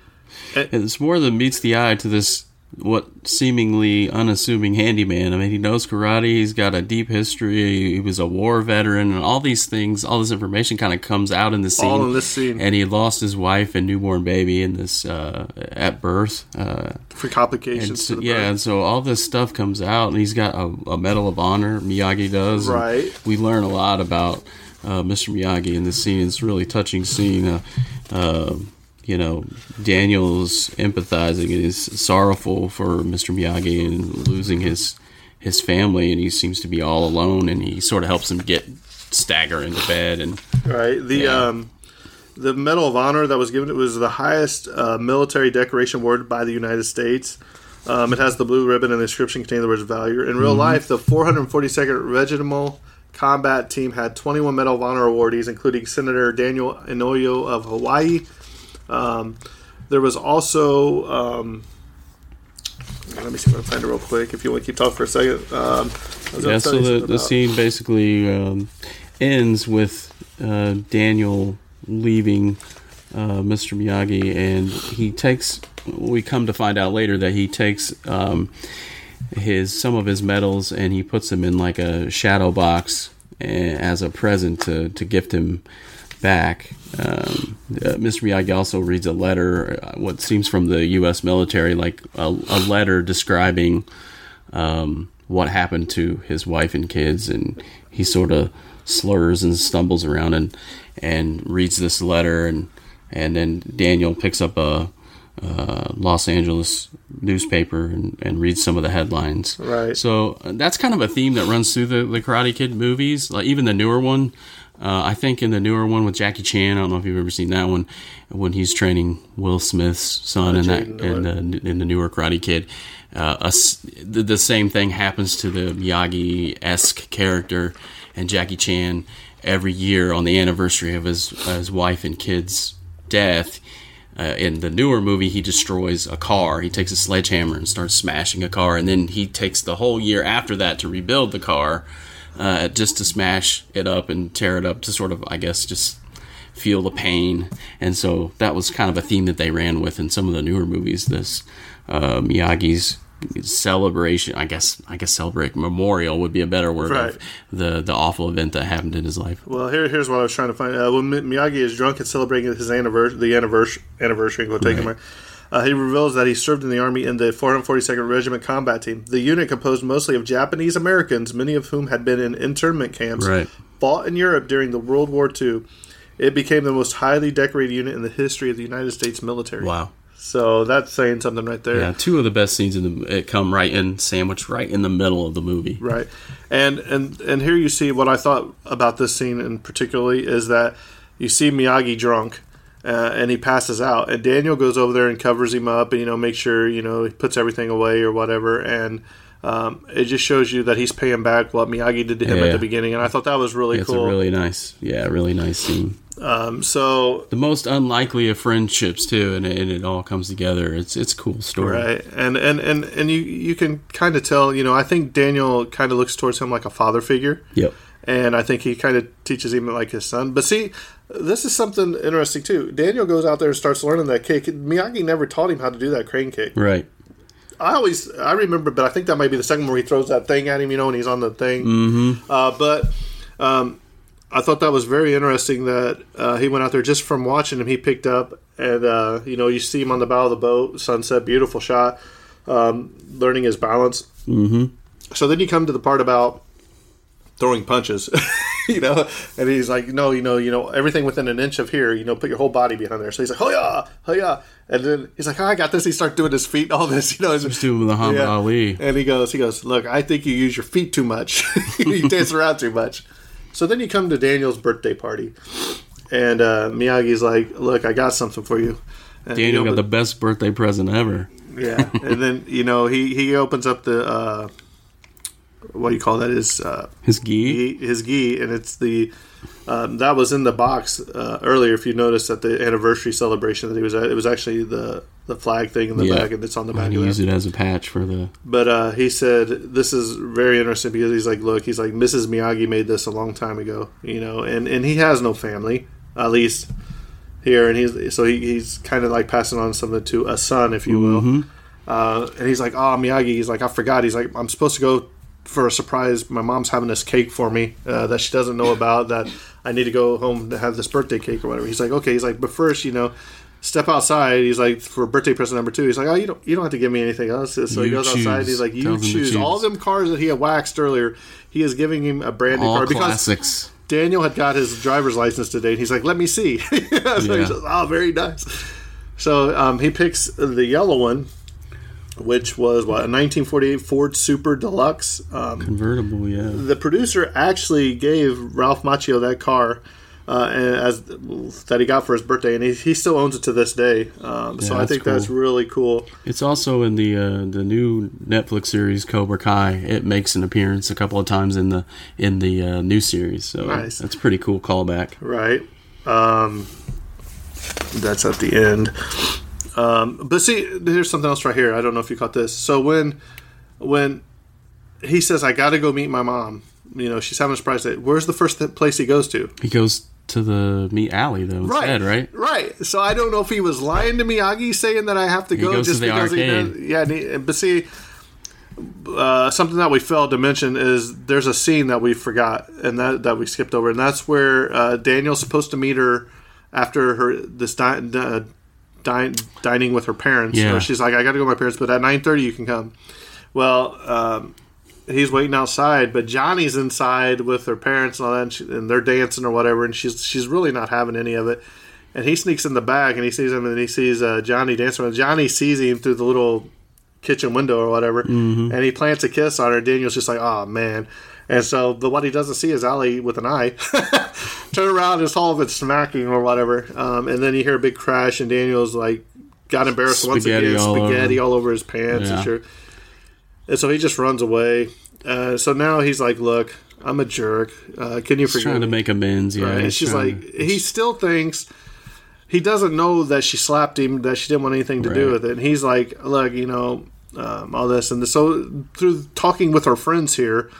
Eh. And it's more than meets the eye to this what seemingly unassuming handyman. I mean, he knows karate. He's got a deep history. He was a war veteran, and all these things, all this information, kind of comes out in the scene. All in this scene. And he lost his wife and newborn baby in this uh, at birth. Uh, For complications, so, the yeah, birth. and so all this stuff comes out, and he's got a, a Medal of Honor. Miyagi does. Right. We learn a lot about uh, Mr. Miyagi in this scene. It's a really touching scene. Uh, uh, you know, Daniel's empathizing and is sorrowful for Mr. Miyagi and losing his his family, and he seems to be all alone. And he sort of helps him get stagger into bed and Right. The Yeah. um, the Medal of Honor that was given it was the highest uh, military decoration awarded by the United States. Um, it has the blue ribbon and the inscription containing the words value. In real life, the 442nd Regimental Combat Team had 21 Medal of Honor awardees, including Senator Daniel Inouye of Hawaii. Um, there was also. Um, let me see if I can find it real quick. If you want to keep talking for a second. Um, I was gonna Yeah, so the, the scene basically um, ends with uh, Daniel leaving uh, Mr. Miyagi, and he takes. We come to find out later that he takes um, his some of his medals and he puts them in like a shadow box eh, as a present to to gift him back. Um, uh, Mr. Miyagi also reads a letter, uh, what seems from the U.S. military, like a, a letter describing um, what happened to his wife and kids, and he sort of slurs and stumbles around and and reads this letter, and and then Daniel picks up a, uh Los Angeles newspaper and, and reads some of the headlines. Right. So uh, that's kind of a theme that runs through the, the Karate Kid movies, like even the newer one. Uh, I think in the newer one with Jackie Chan, I don't know if you've ever seen that one, when he's training Will Smith's son in that in the, in the newer Karate Kid. Uh, a the, the same thing happens to the Miyagi esque character and Jackie Chan every year on the anniversary of his his wife and kids' death. Uh, in the newer movie, he destroys a car. He takes a sledgehammer and starts smashing a car, and then he takes the whole year after that to rebuild the car, uh, just to smash it up and tear it up to sort of, I guess, just feel the pain. And so that was kind of a theme that they ran with in some of the newer movies. This uh, Miyagi's celebration, I guess, I guess celebrate memorial would be a better word Right. of the the awful event that happened in his life. Well, here, here's what I was trying to find. Uh, when Miyagi is drunk and celebrating his anniversary, the anniversary, anniversary, go take him. Uh, he reveals that he served in the army in the 442nd Regiment Combat Team. The unit, composed mostly of Japanese Americans, many of whom had been in internment camps, Right. fought in Europe during the World War II. It became the most highly decorated unit in the history of the United States military. Wow. So that's saying something right there. Yeah, two of the best scenes in the it come right in sandwiched right in the middle of the movie. Right, and and and here you see what I thought about this scene in particularly is that you see Miyagi drunk, uh, and he passes out, and Daniel goes over there and covers him up, and you know makes sure you know he puts everything away or whatever, and um, it just shows you that he's paying back what Miyagi did to him at the beginning, and I thought that was really It's cool. a really nice, yeah, really nice scene. Um, so The most unlikely of friendships too, and, and it all comes together. It's it's a cool story. Right, and and and and you you can kind of tell. You know, I think Daniel kind of looks towards him like a father figure. Yep. and I think he kind of teaches him like his son. But see, this is something interesting too. Daniel goes out there and starts learning that kick. Miyagi never taught him how to do that crane kick. Right. I always I remember, but I think that might be the second where he throws that thing at him, you know, and he's on the thing. Mm-hmm. Uh, but um, I thought that was very interesting that uh, he went out there just from watching him. He picked up, and uh, you know, you see him on the bow of the boat, sunset, beautiful shot, um, learning his balance. Mm-hmm. So then you come to the part about throwing punches, *laughs* you know, and he's like, no, you know, you know, everything within an inch of here, you know, put your whole body behind there. So he's like, oh yeah, oh yeah, and then he's like, oh, I got this. He starts doing his feet, all this, you know, he's doing Muhammad Ali. and he goes, he goes, look, I think you use your feet too much. *laughs* you *laughs* dance around too much. So then you come to Daniel's birthday party, and uh, Miyagi's like, look, I got something for you. And Daniel got the best birthday present ever. yeah, and then you know he he opens up the uh, what do you call that? His uh, His gi. gi, his gi, and it's the um, that was in the box uh, earlier. If you noticed at the anniversary celebration that he was at, it was actually the the flag thing in the Yeah. back, and it's on the back And of that. it as a patch for the. But uh, he said this is very interesting because he's like, look, he's like Mrs. Miyagi made this a long time ago, you know, and and he has no family, at least here, and he's so he, he's kind of like passing on something to a son, if you will. Uh, and he's like, oh Miyagi, he's like, I forgot. He's like, I'm supposed to go for a surprise. My mom's having this cake for me uh, that she doesn't know about. That I need to go home to have this birthday cake or whatever. He's like, okay. He's like, but first, you know. Step outside. He's like for birthday present number two. He's like, oh, you don't, you don't have to give me anything else. So he You goes outside. He's like, you to choose. All them cars that he had waxed earlier. He is giving him a brand new All car because. Daniel had got his driver's license today. And he's like, let me see. *laughs* so Yeah. he says, oh, very nice. So um, he picks the yellow one, which was what a 1948 Ford Super Deluxe. Um, Convertible, yeah. the producer actually gave Ralph Macchio that car. Uh, and as that he got for his birthday, and he, he still owns it to this day. Um, so I think that's really cool. It's also in the uh, the new Netflix series Cobra Kai. It makes an appearance a couple of times in the in the uh, new series, so Nice. that's a pretty cool callback. right? Um, that's at the end. Um, but see, here's something else right here. I don't know if you caught this. So when when he says, "I got to go meet my mom," you know, she's having a surprise date. Where's the first th- place he goes to? He goes to the meat alley though instead, right? Right. So I don't know if he was lying to Miyagi, saying that I have to He go to just the because he arcade. does. Yeah, but see, uh, something that we failed to mention is there's a scene that we forgot and that that we skipped over, and that's where uh, Daniel's supposed to meet her after her this di- uh, dine, dining with her parents. Yeah. She's like, I got to go with my parents, but at nine thirty you can come. Well. Um, He's waiting outside, but Johnny's inside with her parents and all that, and, she, and they're dancing or whatever, and she's she's really not having any of it. And he sneaks in the back and he sees him and he sees uh, Johnny dancing. And Johnny sees him through the little kitchen window or whatever, and he plants a kiss on her. Daniel's just like, oh man. And so, but what he doesn't see is Ali with an eye *laughs* turn around and all of it smacking or whatever. Um, and then you hear a big crash, and Daniel's like got embarrassed once again, all spaghetti over. all over his pants and Yeah. shirt. And so he just runs away. Uh, so now he's like, look, I'm a jerk. Uh, can you He's forgive trying to make amends, yeah. Right? And she's like, to- he still thinks he doesn't know that she slapped him, that she didn't want anything to do with it. And he's like, look, you know, um, all this. And so through talking with our friends here,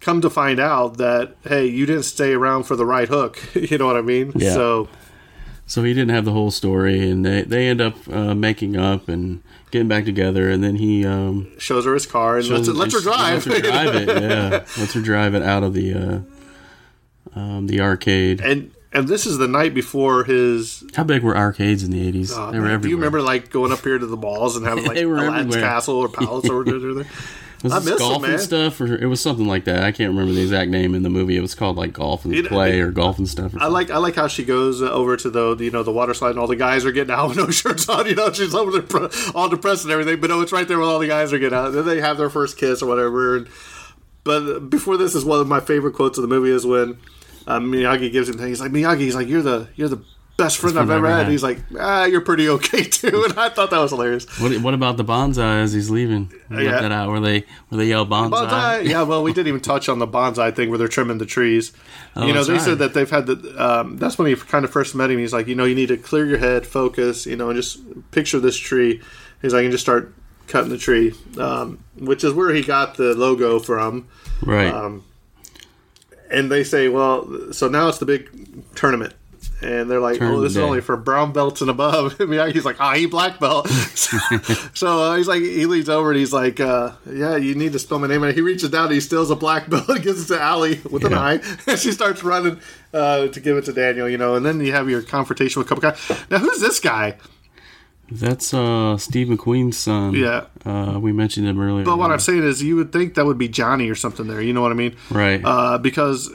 come to find out that, hey, you didn't stay around for the right hook. *laughs* you know what I mean? Yeah. So, So he didn't have the whole story, and they they end up uh, making up and getting back together, and then he um, shows her his car and lets, shows- lets her drive. Lets her drive it, yeah. *laughs* Lets her drive it out of the uh, um, the arcade. and and this is the night before his How big were arcades in the eighties? Uh, they were everywhere. do you remember like going up here to the malls and having *laughs* like Aladdin's everywhere. Castle or Palace or whatever? *laughs* Was I miss golf man. and stuff, or it was something like that? I can't remember the exact name in the movie. It was called like golf and know, play or golf and stuff. I like I like how she goes uh, over to the you know the water slide and all the guys are getting out with no *laughs* shirts on. You know she's over there all depressed and everything, but no, it's right there when all the guys are getting out. Then they have their first kiss or whatever. And, but before this is one of my favorite quotes of the movie is when um, Miyagi gives him. He's like Miyagi. He's like you're the you're the best friend I've ever had. ever He's like ah you're pretty okay *laughs* too. And I thought that was hilarious. What, what about the bonsai as he's leaving? Yeah. that out where they where they yell bonsai. Bonsai. Yeah, well, we didn't even touch on the bonsai thing where they're trimming the trees. Oh, you know, they right. said that they've had the. Um, that's when he kind of first met him. He's like, you know, you need to clear your head, focus, you know, and just picture this tree. He's like, and just start cutting the tree, um, which is where he got the logo from. Right. Um, and they say, well, so now it's the big tournament. And they're like, Turn "Oh, this is only for brown belts and above." *laughs* And Miyagi's like, "Ah, he black belt." *laughs* so uh, he's like, he leans over and he's like, uh, "Yeah, you need to spell my name." And he reaches down, and he steals a black *laughs* belt, and gives it to Ali with an Yeah. eye, and she starts running uh, to give it to Daniel. You know, and then you have your confrontation with Kai. Now, who's this guy? That's uh, Steve McQueen's son. Yeah. Uh, we mentioned him earlier. But what I'm saying is, you would think that would be Johnny or something there. You know what I mean? Right. Uh, because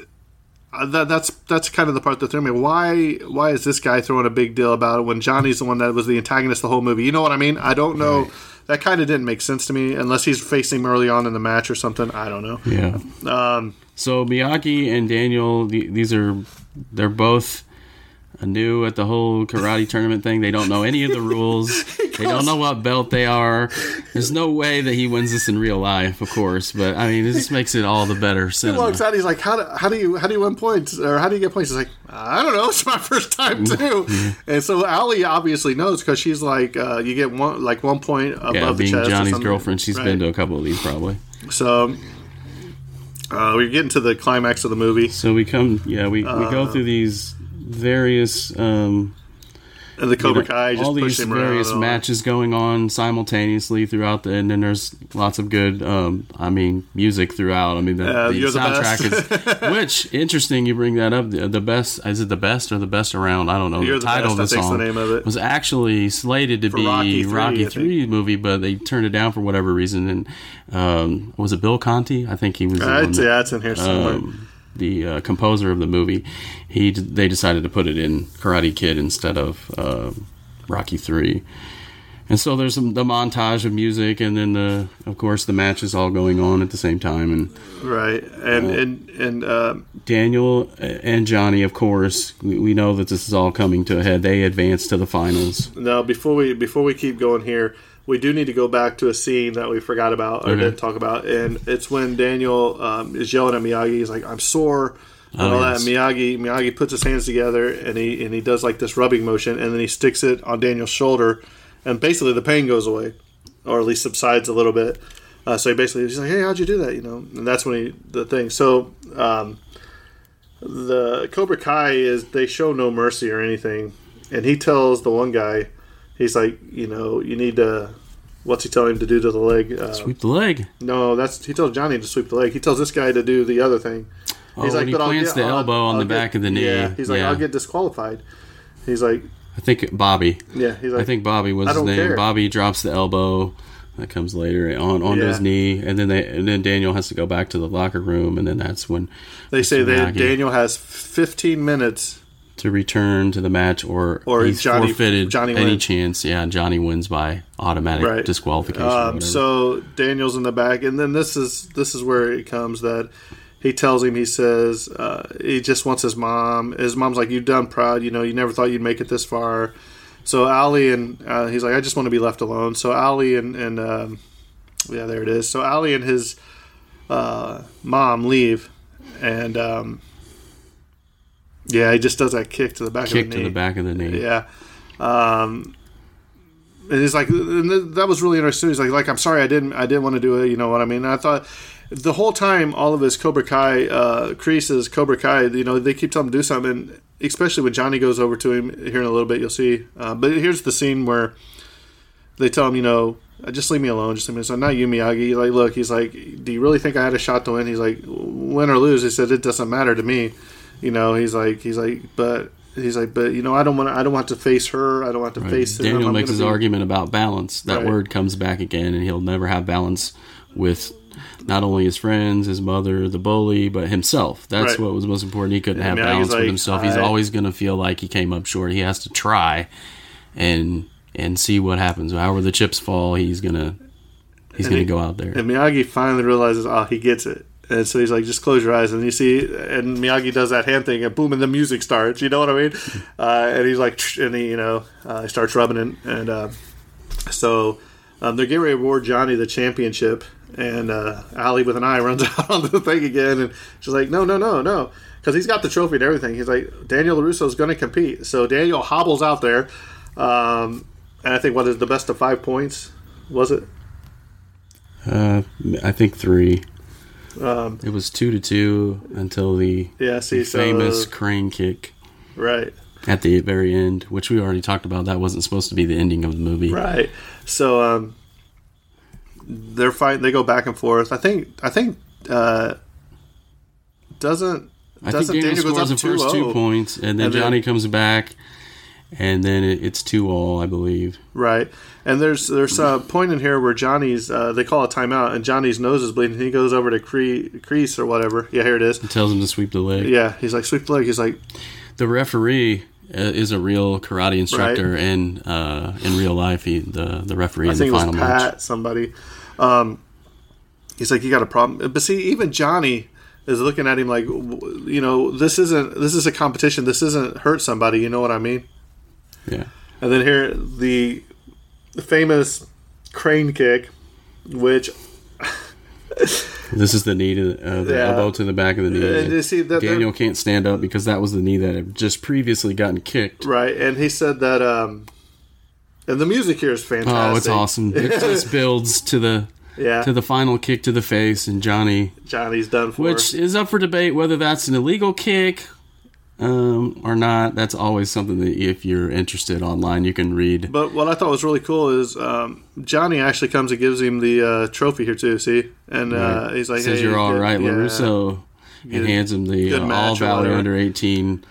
uh, that, that's that's kind of the part that threw me. Why why is this guy throwing a big deal about it when Johnny's the one that was the antagonist the whole movie? You know what I mean? I don't know. That kind of didn't make sense to me unless he's facing him early on in the match or something. I don't know. Yeah. Um, So Miyagi and Daniel, the, these are they're both new at the whole karate *laughs* tournament thing. They don't know any of the rules. *laughs* they don't know what belt they are. There's no way that he wins this in real life, of course. But I mean, it just makes it all the better *laughs* he cinema. walks out. He's like, "How do, how do you how do you win points or how do you get points?" He's like, "I don't know. It's my first time too." And so Ali obviously knows because she's like, uh, "You get one like one point above yeah, the being chest." Johnny's girlfriend, she's Right. been to a couple of these probably. So uh, we're getting to the climax of the movie, So we come, yeah, we, we Uh. go through these various um, and the Cobra you know, Kai just all these around. various and matches going on simultaneously throughout the and then there's lots of good um i mean music throughout. I mean the, Yeah, the you're the soundtrack is *laughs* which interesting you bring that up. The, the best is it the best or the best around? I don't know You're the title Best, of the I think's the song of it. was actually slated to For be Rocky rocky, 3 movie but they turned it down for whatever reason. And um was it bill conti? I think he was Uh, it's, that- yeah, it's in here somewhere. um, the uh, composer of the movie, he they decided to put it in Karate Kid instead of uh, Rocky Three. And so there's some, the montage of music, and then the of course the matches all going on at the same time. And right, and and and uh, Daniel and Johnny, of course, we, we know that this is all coming to a head. They advance to the finals. now before we before we keep going here, we do need to go back to a scene that we forgot about or Okay. didn't talk about, and it's when Daniel um, is yelling at Miyagi. He's like, "I'm sore." And Oh, all yes. that. Miyagi Miyagi puts his hands together and he and he does like this rubbing motion and then he sticks it on Daniel's shoulder and basically the pain goes away or at least subsides a little bit. Uh, so he basically he's like, "Hey, how'd you do that?" You know, and that's when he the thing. So um, the Cobra Kai is they show no mercy or anything, and he tells the one guy, he's like, you know, you need to. What's he telling him to do to the leg? Uh, Sweep the leg. no, that's he tells Johnny to sweep the leg. He tells this guy to do the other thing. Oh, when he plants the elbow on the back of the knee. Yeah, he's like, Yeah. I'll get disqualified. He's like, I think Bobby. yeah, he's like, I think Bobby was his name. care. Bobby drops the elbow. That comes later on onto Yeah. his knee, and then they and then Daniel has to go back to the locker room, and then that's when they say that Daniel has 15 minutes. To return to the match, or Or he's Johnny- forfeited Johnny any wins. chance. Yeah, Johnny wins by automatic Right. disqualification. Um, so Daniel's in the back, and then this is this is where it comes that he tells him he says uh, he just wants his mom. His mom's like, "You've done proud. You know, you never thought you'd make it this far." So Ali and uh, he's like, "I just want to be left alone." So Ali and and um, yeah, there it is. So Ali and his uh, mom leave, and um, yeah, he just does that kick to the back kick of the knee. Kick to the back of the knee. Yeah. Um, and he's like, and th- that was really interesting. He's like, like, I'm sorry, I didn't, I didn't want to do it. You know what I mean? And I thought the whole time, all of his Cobra Kai uh, creases, Cobra Kai, you know, they keep telling him to do something. And especially when Johnny goes over to him here in a little bit, you'll see. Uh, but here's the scene where they tell him, you know, "Uh, just leave me alone. Just leave me. So not you, Miyagi. Like, look, he's like, do you really think I had a shot to win? He's like, win or lose. He said it doesn't matter to me. You know, he's like, he's like, but he's like, but you know, I don't want, to, I don't want to face her. I don't want to Right. face him. Daniel I'm makes his be- argument about balance. That Right. word comes back again, and he'll never have balance with not only his friends, his mother, the bully, but himself. That's Right. what was most important. He couldn't have balance like, with himself. He's always going to feel like he came up short. He has to try and and see what happens. However the chips fall, he's gonna he's And gonna he- go out there. And Miyagi finally realizes, oh, he gets it. And so he's like, just close your eyes. And you see, and Miyagi does that hand thing, and boom, and the music starts. You know what I mean? *laughs* Uh, and he's like, and he, you know, uh, he starts rubbing it. And uh, so um, they're getting ready to award Johnny the championship. And uh, Ali with an eye runs *laughs* out on the thing again. And she's like, no, no, no, no. Because he's got the trophy and everything. He's like, Daniel LaRusso is going to compete. So Daniel hobbles out there. Um, and I think, what is the best of five points? Was it? Uh, I think three. Um, It was two to two until the, Yeah, see, the so- famous crane kick. Right. at the very end, which we already talked about. That wasn't supposed to be the ending of the movie. Right. So um, they're fighting. They go back and forth. I think. I think. Uh, doesn't I think doesn't Daniel, Daniel scores the first two points, and then And then- Johnny comes back, and then it, it's two all, I believe. Right, and there's there's a point in here where Johnny's uh, they call a timeout, and Johnny's nose is bleeding. He goes over to Cre- Kreese or whatever. Yeah, here it is. Tells him to sweep the leg. Yeah, he's like sweep the leg. He's like, The referee uh, is a real karate instructor, and uh, in real life, he the the referee I in the it was final Pat match. somebody. Um, he's like, you got a problem, but see, even Johnny is looking at him like, you know, this isn't this is a competition. This isn't hurt somebody. You know what I mean? Yeah, And then here the, the famous crane kick, which *laughs* this is the knee to uh, the Yeah. elbow to the back of the knee. And you see that- Daniel can't stand up because that was the knee that had just previously gotten kicked. right, and he said that. um and the music here is fantastic. Oh, it's awesome! *laughs* It just builds to the yeah, to the final kick to the face, and Johnny Johnny's done for. which is up for debate whether that's an illegal kick um, or not. That's always something that if you're interested online, you can read. But what I thought was really cool is um, Johnny actually comes and gives him the uh, trophy here too. See, and uh, he's like, Says "Hey, you're all good- right, yeah." LaRusso, and Good- hands him the uh, All or Valley. Under 18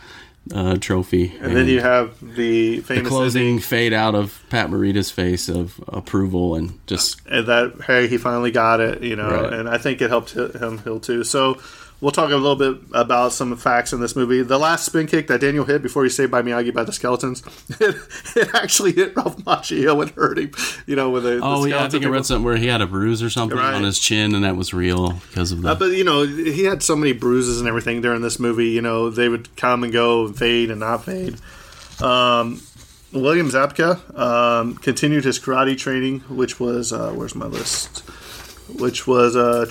uh, trophy. And then you have the the famous closing ending, fade out of Pat Morita's face of approval and just and that hey, he finally got it, you know, Right. and I think it helped him heal too. So. We'll talk a little bit about some facts in this movie. The last spin kick that Daniel hit before he saved by Miyagi by the skeletons, *laughs* it, it actually hit Ralph Macchio and hurt him. You know, with the, the oh yeah, I think I read something where he had a bruise or something Right. on his chin, and that was real because of that. Uh, but you know, he had so many bruises and everything during this movie. You know, they would come and go, and fade and not fade. Um, William Zabka um, continued his karate training, which was uh, where's my list? Which was uh,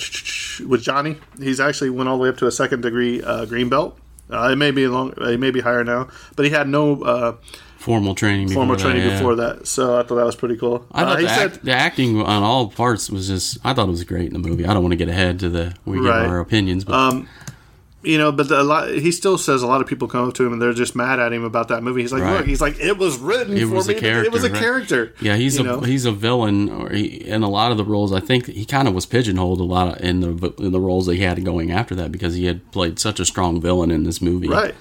with Johnny. He's actually went all the way up to a second degree uh, green belt. Uh, it may be long, it may be higher now, but he had no uh, formal training. formal before training that, yeah. before that. So I thought that was pretty cool. I Uh, thought he the, said, act, the acting on all parts was just. I thought it was great in the movie. I don't want to get ahead to the we Right. give our opinions, but Um, you know, but the, a lot, he still says a lot of people come up to him and they're just mad at him about that movie. He's like, Right. look, he's like, it was written it for was me. a character. it was a right? character. Yeah, he's a know? he's a villain, or he, in a lot of the roles. I think he kind of was pigeonholed a lot in the in the roles that he had going after that because he had played such a strong villain in this movie. right.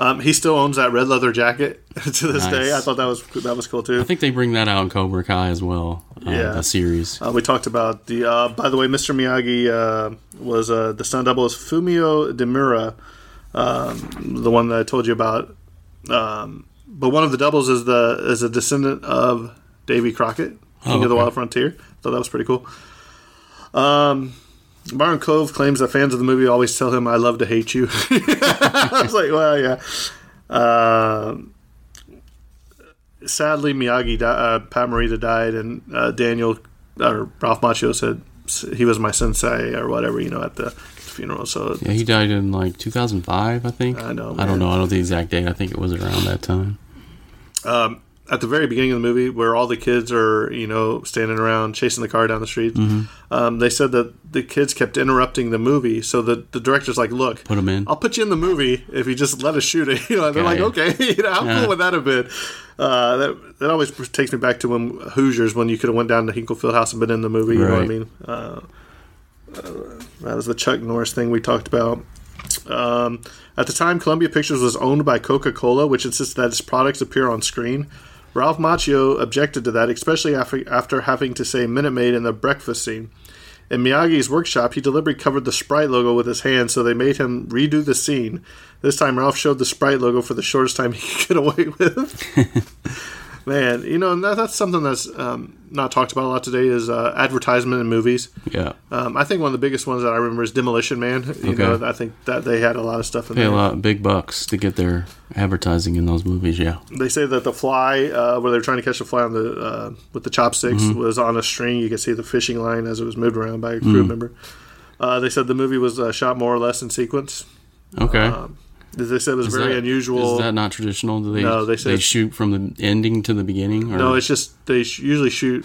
Um, he still owns that red leather jacket *laughs* to this Nice. day. I thought that was that was cool too. I think they bring that out in Cobra Kai as well. Uh, Yeah. the series. Uh, we talked about the. Uh, by the way, Mr. Miyagi uh, was uh, the stunt double is Fumio Demura, um, the one that I told you about. Um, but one of the doubles is the is a descendant of Davy Crockett, King Oh, of the. Wild Frontier. Thought that was pretty cool. Um, Martin Kove claims that fans of the movie always tell him, "I love to hate you." *laughs* I was like, well, yeah. Um sadly, Miyagi, di- uh, Pat Morita died, and uh, Daniel or Ralph Macchio said he was my sensei or whatever, you know, at the funeral. So Yeah, he died in like 2005, I think. I know, I don't know. I don't know the exact date. I think it was around that time. um, at the very beginning of the movie, where all the kids are, you know, standing around chasing the car down the streets, um, they said that the kids kept interrupting the movie. So the the director's like, "Look, Put him in. I'll put you in the movie if you just let us shoot it." *laughs* You know, they're like, Okay. "Okay, *laughs* you know, how Yeah. cool would that have been?" Uh, that that always takes me back to when Hoosiers, when you could have went down to Hinkle Fieldhouse and been in the movie. You know what I mean? Uh, uh, that was the Chuck Norris thing we talked about. Um, at the time, Columbia Pictures was owned by Coca Cola, which insisted that its products appear on screen. Ralph Macchio objected to that, especially after, after having to say Minute Maid in the breakfast scene. In Miyagi's workshop, he deliberately covered the Sprite logo with his hand, so they made him redo the scene. This time, Ralph showed the Sprite logo for the shortest time he could *laughs* get away with. *laughs* Man, you know, and that, that's something that's um, not talked about a lot today is uh, advertisement in movies. Yeah. Um, I think one of the biggest ones that I remember is Demolition Man. You Okay. know, I think that they had a lot of stuff in there. Pay a there. lot big bucks to get their advertising in those movies. Yeah. They say that the fly, uh, where they're trying to catch the fly on the uh, with the chopsticks, Mm-hmm. was on a string. You could see the fishing line as it was moved around by a crew Mm. member. Uh, they said the movie was uh, shot more or less in sequence. Okay. Um, They said it was Is very that- unusual. Is that not traditional? Do they, No, they they shoot from the ending to the beginning. Or? no, it's just they sh- usually shoot.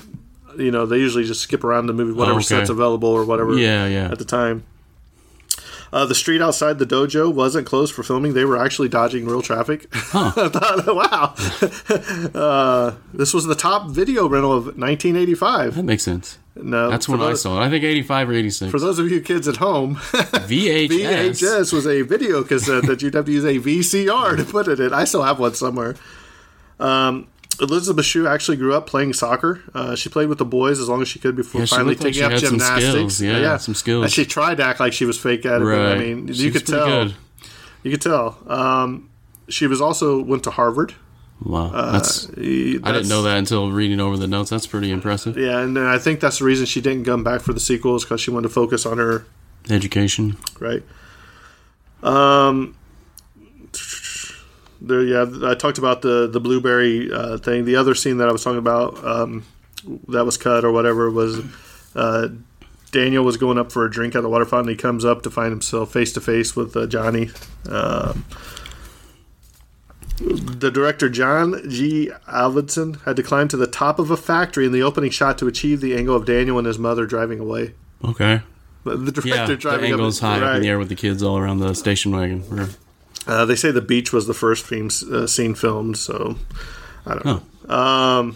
You know, they usually just skip around the movie, whatever Oh, okay. sets available or whatever. Yeah, yeah. At the time. Uh, the street outside the dojo wasn't closed for filming. They were actually dodging real traffic. *laughs* I thought, *laughs* wow. *laughs* uh, this was the top video rental of 1985. That makes sense. No, That's when I saw it. I think 85 or 86. For those of you kids at home, *laughs* VHS. VHS was a video cassette that you'd have to use a VCR to put it in. I still have one somewhere. Um, Elizabeth Shue actually grew up playing soccer. Uh, she played with the boys as long as she could before Yeah, finally looked like taking up gymnastics. skills. Yeah, some skills. And she tried to act like she was fake at it. But, I mean, She you could tell. good. You could tell. Um, she was also went to Harvard. Wow. That's, I didn't know that until reading over the notes. That's pretty impressive. Yeah, and I think that's the reason she didn't come back for the sequels because she wanted to focus on her Education. right? Um, there, yeah, I talked about the the blueberry uh, thing. The other scene that I was talking about um, that was cut or whatever was uh, Daniel was going up for a drink at the water fountain. He comes up to find himself face to face with uh, Johnny. Um, the director John G. Avildsen had to climb to the top of a factory in the opening shot to achieve the angle of Daniel and his mother driving away. Okay. The Yeah, director the driving angle up is high up in the air with the kids all around the station wagon. Or- Uh, they say the beach was the first theme, uh, scene filmed, so I don't know. Um,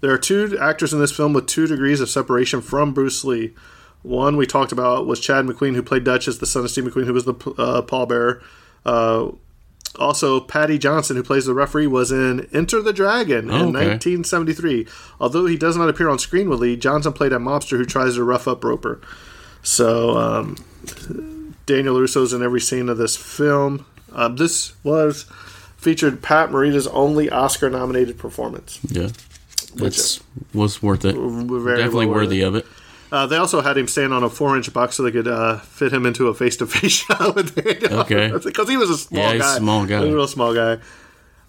there are two actors in this film with two degrees of separation from Bruce Lee. One we talked about was Chad McQueen, who played Dutch as the son of Steve McQueen, who was the uh, pallbearer. Also, Patty Johnson, who plays the referee, was in Enter the Dragon Oh, in okay. 1973. Although he does not appear on screen with Lee, Johnson played a mobster who tries to rough up Roper. So, um, Daniel Russo's in every scene of this film. Um, this was featured Pat Morita's only Oscar-nominated performance. yeah. That's was worth it. Definitely well worth worthy it. of it. Uh, they also had him stand on a four-inch box so they could uh, fit him into a face-to-face *laughs* shot with Daniel. Okay. *laughs* because he was a small Yeah, guy. small guy. A real small guy.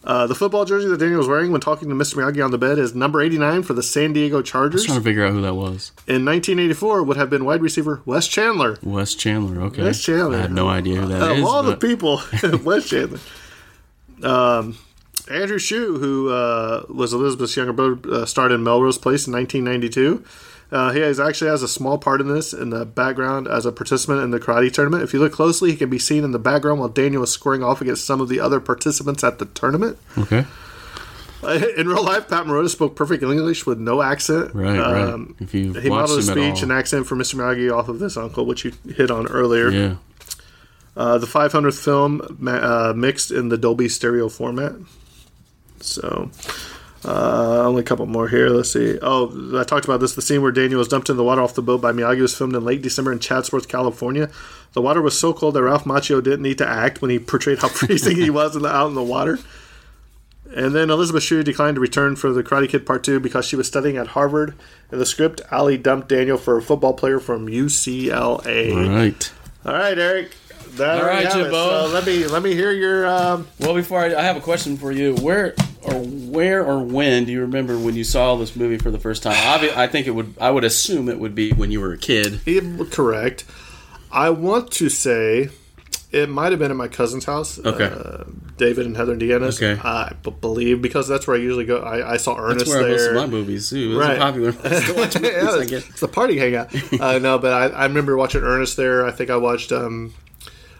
Uh, the football jersey that Daniel was wearing when talking to Mr. Miyagi on the bed is number 89 for the San Diego Chargers. I was trying to figure out who that was. In 1984, would have been wide receiver Wes Chandler. Wes Chandler. Okay. Wes Chandler. I had no idea who that of is. all the but- people, *laughs* Wes Chandler. Um, Andrew Shue, who uh, was Elizabeth's younger brother, uh, starred in Melrose Place in 1992. Uh, he has, actually has a small part in this in the background as a participant in the karate tournament. If you look closely, he can be seen in the background while Daniel is squaring off against some of the other participants at the tournament. okay. Uh, *laughs* in real life, Pat Morita spoke perfect English with no accent. Right, Um, right. If you He modeled his at speech and accent for Mr. Miyagi off of this uncle, which you hit on earlier. yeah. Uh, the 500th film uh, mixed in the Dolby stereo format. So, uh, only a couple more here. Let's see. Oh, I talked about this. The scene where Daniel was dumped in the water off the boat by Miyagi was filmed in late December in Chatsworth, California. The water was so cold that Ralph Macchio didn't need to act when he portrayed how *laughs* freezing he was in the, out in the water. And then Elizabeth Shue declined to return for the Karate Kid Part 2 because she was studying at Harvard. In the script, Ali dumped Daniel for a football player from UCLA. All right. All right, Eric. That All right, it. Jimbo. So let me let me hear your. Um, Well, before I, I have a question for you, where or where or when do you remember when you saw this movie for the first time? Obvi- I think it would. I would assume it would be when you were a kid. correct. I want to say it might have been at my cousin's house. Okay. Uh, David and Heather Deanna's. Okay. I believe because that's where I usually go. I, I saw Ernest That's where there. most of my movies too. Right. popular *laughs* places to watch movies. yeah, it's, it's the party hangout. uh, no, but I, I remember watching Ernest there. I think I watched. Um,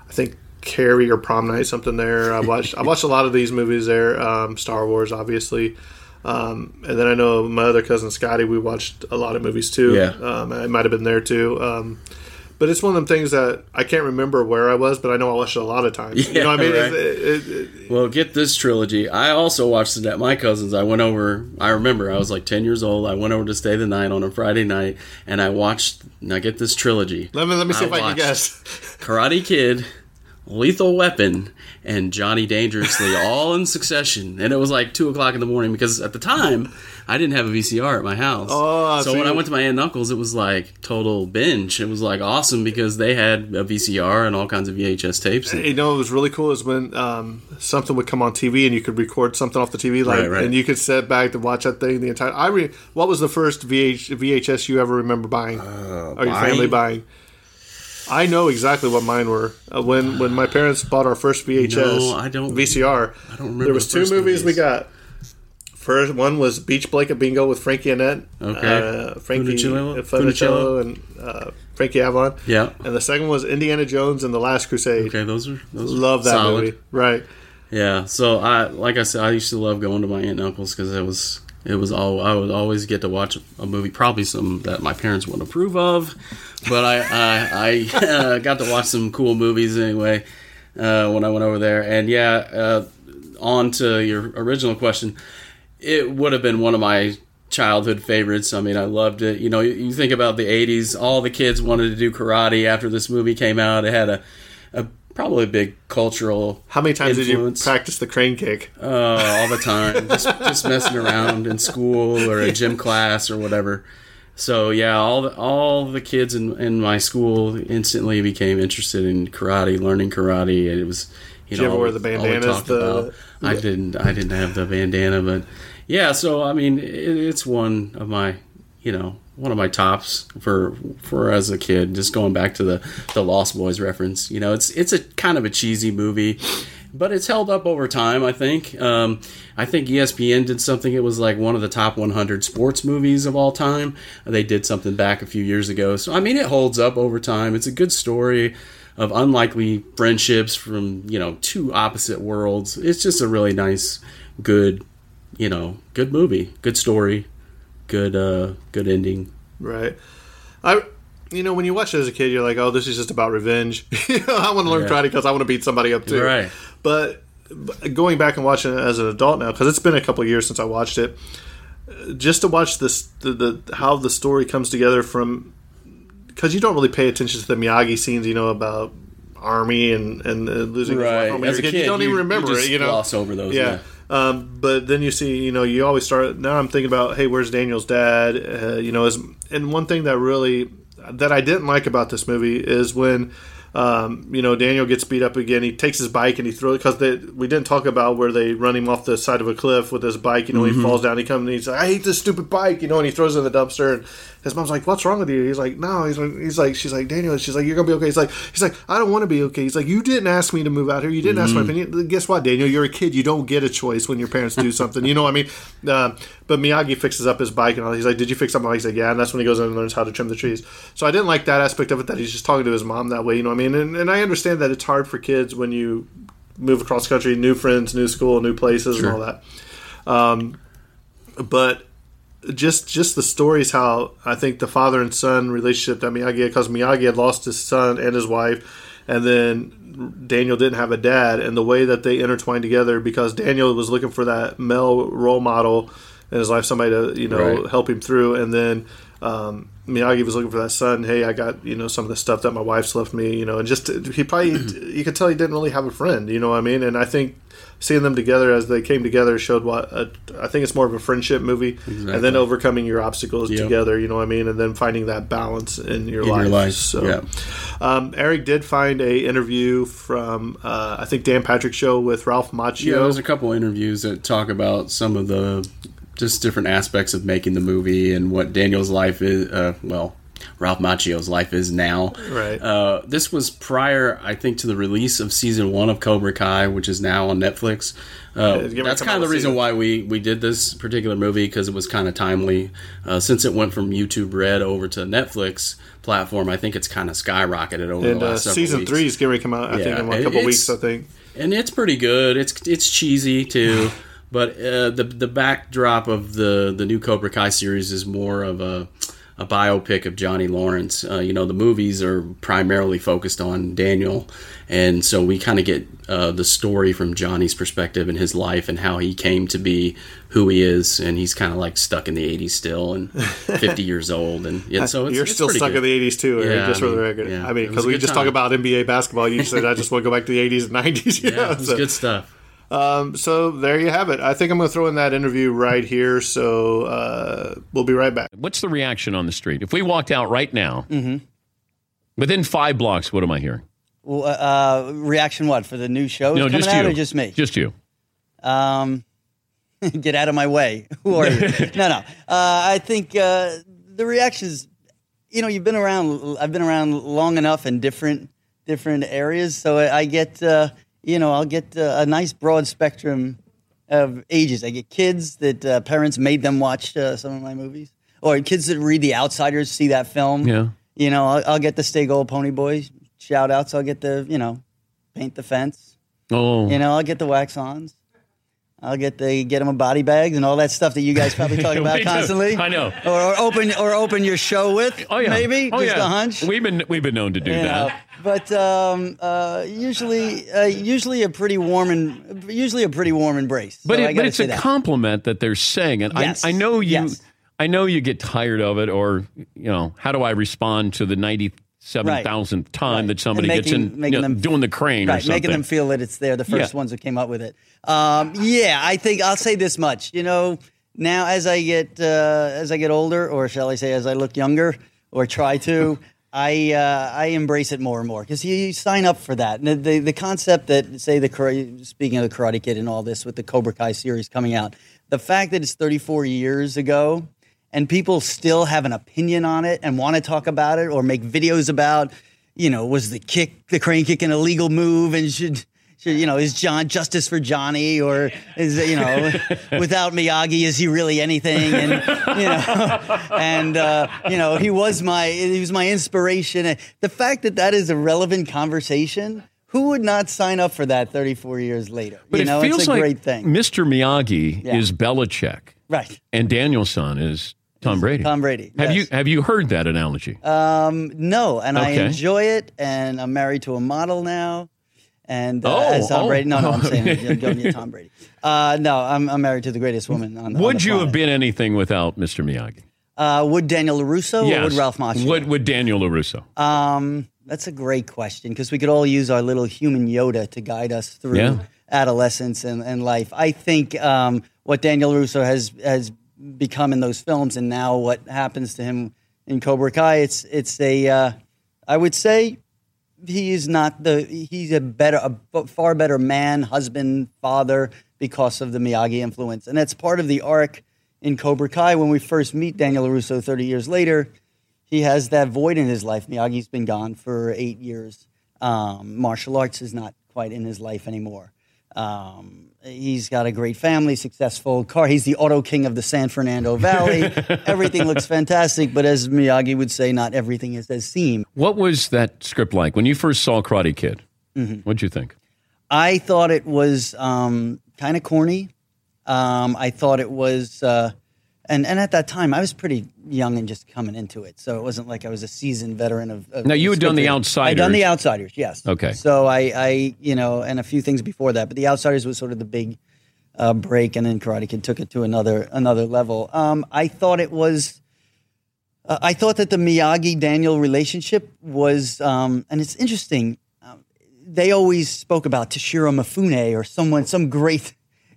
I think Carrie or Prom Night something there. I *laughs* watched. I watched a lot of these movies there. Um, Star Wars, obviously. Um, and then I know my other cousin Scotty. We watched a lot of movies too. Yeah. um, I might have been there too. But it's one of them things that I can't remember where I was, but I know I watched it a lot of times. you know what I mean? Right. It- it- it- Well, get this trilogy. I also watched it at my cousin's. I went over. I remember I was like ten years old. I went over to stay the night on a Friday night, and I watched. Now get this trilogy: let me let me see if I can guess. Karate Kid, Lethal Weapon, and Johnny Dangerously *laughs* all in succession. And it was like two o'clock in the morning because at the time I didn't have a VCR at my house. Oh, so so when I went to my aunt and uncle's, it was like total binge. It was like awesome because they had a VCR and all kinds of VHS tapes. And, You know, what was really cool is when um, something would come on TV and you could record something off the TV, like, Right, right. and you could sit back to watch that thing the entire. I re- what was the first VH- VHS you ever remember buying, or your family buying? I know exactly what mine were. Uh, when when my parents bought our first VHS, No, I don't- VCR. I don't remember There was the two first movies, we got. First one was Beach Blanket Bingo with Frankie Annette. Okay. Uh, Frankie Funicello? Funicello and uh, Frankie Avalon. Yeah. And the second was Indiana Jones and the Last Crusade. Okay, those are those Love that solid. movie. Right. Yeah, so I like I said, I used to love going to my aunt and uncles because it was it was all I would always get to watch a movie, probably some that my parents wouldn't approve of, but I I, I uh, got to watch some cool movies anyway uh, when I went over there. And yeah, uh, on to your original question, it would have been one of my childhood favorites. I mean, I loved it. You know, you, you think about the '80s, all the kids wanted to do karate after this movie came out. It had a, a probably a big cultural. How many times influence. did you practice the crane kick? Uh, all the time, *laughs* just just messing around in school or a gym class or whatever. So yeah, all the all the kids in in my school instantly became interested in karate, learning karate, and it was. You Did you know, ever wear the bandanas, the-. I didn't. I didn't have the bandana, but yeah. So I mean, it, it's one of my, you know, one of my tops for for as a kid. Just going back to the the Lost Boys reference, you know, it's it's a kind of a cheesy movie, but it's held up over time. I think. Um, I think ESPN did something. It was like one of the top 100 sports movies of all time. They did something back a few years ago. So I mean, it holds up over time. It's a good story of unlikely friendships from you know two opposite worlds. It's just a really nice, good, you know, good movie, good story, good uh, good ending. Right. I, you know, when you watch it as a kid, you're like, oh, this is just about revenge. *laughs* you know, I want to learn Yeah. karate because I want to beat somebody up too. Right. But, but going back and watching it as an adult now, because it's been a couple of years since I watched it, just to watch this, the, the how the story comes together from, because you don't really pay attention to the Miyagi scenes, you know, about army and and uh, losing his Right. As a you kid, don't even remember you it. You know, gloss over those, Yeah. Um, but then you see, you know, you always start. Now I'm thinking about, hey, where's Daniel's dad? Uh, you know, is and one thing that really that I didn't like about this movie is when. Um, you know, Daniel gets beat up again. He takes his bike and he throws because we didn't talk about where they run him off the side of a cliff with his bike. You know, Mhm. he falls down. He comes and he's like, "I hate this stupid bike," you know, and he throws it in the dumpster. And his mom's like, "What's wrong with you?" He's like, "No." He's like, "He's like, she's like, Daniel." She's like, "You're gonna be okay." He's like, "He's like, I don't want to be okay." He's like, "You didn't ask me to move out here. You didn't ask my Mhm. opinion. Guess what, Daniel? You're a kid. You don't get a choice when your parents do something. you know what I mean?" Uh, but Miyagi fixes up his bike and all. He's like, "Did you fix up my bike?" He's like, "Yeah." And that's when he goes in and learns how to trim the trees. So I didn't like that aspect of it. That he's just talking to his mom that way. You know what I mean? And, and I understand that it's hard for kids when you move across the country, new friends, new school, new places, Sure. and all that. Um, but just just the stories how I think the father and son relationship that Miyagi had because Miyagi had lost his son and his wife, and then Daniel didn't have a dad, and the way that they intertwined together because Daniel was looking for that male role model in his life, somebody to you know Right. help him through, and then. Um, Miyagi was looking for that son. Hey, I got you know some of the stuff that my wife's left me. You know, and just he probably *clears throat* you could tell he didn't really have a friend. You know what I mean? And I think seeing them together as they came together showed what a, I think it's more of a friendship movie, and then overcoming your obstacles Yep. together. You know what I mean? And then finding that balance in your In your life. life, So, yeah. um, Eric did find a interview from uh, I think Dan Patrick show with Ralph Macchio. Yeah, there's a couple interviews that talk about some of the just different aspects of making the movie and what Daniel's life is. Uh, well, Ralph Macchio's life is now. Right. Uh, this was prior, I think, to the release of season one of Cobra Kai, which is now on Netflix. Uh, that's kind of the reason season. why we, we did this particular movie because it was kind of timely. Uh, since it went from YouTube Red over to Netflix platform, I think it's kind of skyrocketed over and the uh, last several season weeks. three is getting ready to come out. I think Yeah, in a couple weeks. I think. and it's pretty good. It's it's cheesy too, *laughs* but uh, the the backdrop of the the new Cobra Kai series is more of a a biopic of Johnny Lawrence. Uh, you know, the movies are primarily focused on Daniel, and so we kind of get uh, the story from Johnny's perspective and his life and how he came to be who he is, and he's kind of like stuck in the '80s still and *laughs* 50 years old, and yeah, so it's, You're it's still stuck good. in the '80s too, Yeah, just I for the mean, record. yeah, I mean, because we just talk about NBA basketball. You said I just want to go back to the '80s and '90s. You *laughs* Yeah, know, it was so- good stuff. Um, so there you have it. I think I'm going to throw in that interview right here. So uh, we'll be right back. What's the reaction on the street? If we walked out right now, within five blocks, what am I hearing? Well, uh, reaction what for the new shows no, coming just out you. or just me? Just you. Um, *laughs* get out of my way. *laughs* Who are you? *laughs* no, no. Uh, I think uh, the reactions. You know, you've been around. I've been around long enough in different different areas, so I, I get. You know, I'll get uh, a nice broad spectrum of ages. I get kids that uh, parents made them watch uh, some of my movies, or kids that read The Outsiders, see that film. Yeah. You know, I'll, I'll get the Stay Gold Pony Boys shout outs. I'll get the you know, paint the fence. Oh, You know, I'll get the wax ons. I'll get the get them a body bags and all that stuff that you guys probably *laughs* talk about We do. constantly. I know. Or, or open or open your show with. oh yeah, maybe oh, just yeah. a hunch. We've been we've been known to do you know. that. But um, uh, usually, uh, usually a pretty warm and usually a pretty warm embrace. But So it, but it's a that. compliment that they're saying, and Yes. I I know you. Yes. I know you get tired of it, or you know, how do I respond to the ninety-seven thousandth time that somebody And gets in making- making you know, them- doing the crane or right, something? making them feel that it's there. The first Yeah. ones that came up with it. Um, yeah, I think I'll say this much. You know, now as I get uh, as I get older, or shall I say, as I look younger, or try to. *laughs* I uh, I embrace it more and more because you, you sign up for that. And the, the concept that say the speaking of the Karate Kid and all this with the Cobra Kai series coming out, the fact that it's 34 years ago and people still have an opinion on it and want to talk about it or make videos about, you know, was the kick, the crane kick an illegal move and should, should you know, is John justice for Johnny or is, you know, *laughs* without Miyagi, is he really anything? And, you know, *laughs* and, uh, you know, he was my, he was my inspiration. And the fact that that is a relevant conversation, who would not sign up for that 34 years later? But you it feels it's a like great thing. Mr. Miyagi Yeah. is Belichick, Right. and Daniel-san is Tom Brady. Tom Brady. Have yes. you have you heard that analogy? Um, no, and I enjoy it, and I'm married to a model now. And uh, Oh, as Tom oh. Brady, no, no, I'm saying *laughs* don't need Tom Brady. Uh, no, I'm, I'm married to the greatest woman on. on would the you have been anything without Mr. Miyagi? Uh, would Daniel LaRusso or would Ralph Macchio? Would would Daniel LaRusso? Um, that's a great question because we could all use our little human Yoda to guide us through Yeah. adolescence and, and life. I think um, what Daniel Russo has has become in those films, and now what happens to him in Cobra Kai, it's it's a uh, I would say he is not the he's a better a far better man, husband, father because of the Miyagi influence, and that's part of the arc in Cobra Kai when we first meet Daniel Russo thirty years later he has that void in his life. Miyagi's been gone for eight years. Um, martial arts is not quite in his life anymore. Um, he's got a great family, successful car. He's the auto king of the San Fernando Valley. *laughs* everything looks fantastic, but as Miyagi would say, not everything is as seen. What was that script like when you first saw Karate Kid? Mhm. What'd you think? I thought it was um, kind of corny. Um, I thought it was, uh, and and at that time I was pretty young and just coming into it, so it wasn't like I was a seasoned veteran of. of Now, you had done The scripting. I'd done the Outsiders. Outsiders, yes. Okay. So I, I, you know, and a few things before that, but the Outsiders was sort of the big uh, break, and then Karate Kid took it to another another level. Um, I thought it was. Uh, I thought that the Miyagi Daniel relationship was, um, and it's interesting. Um, they always spoke about Toshiro Mifune or someone, some great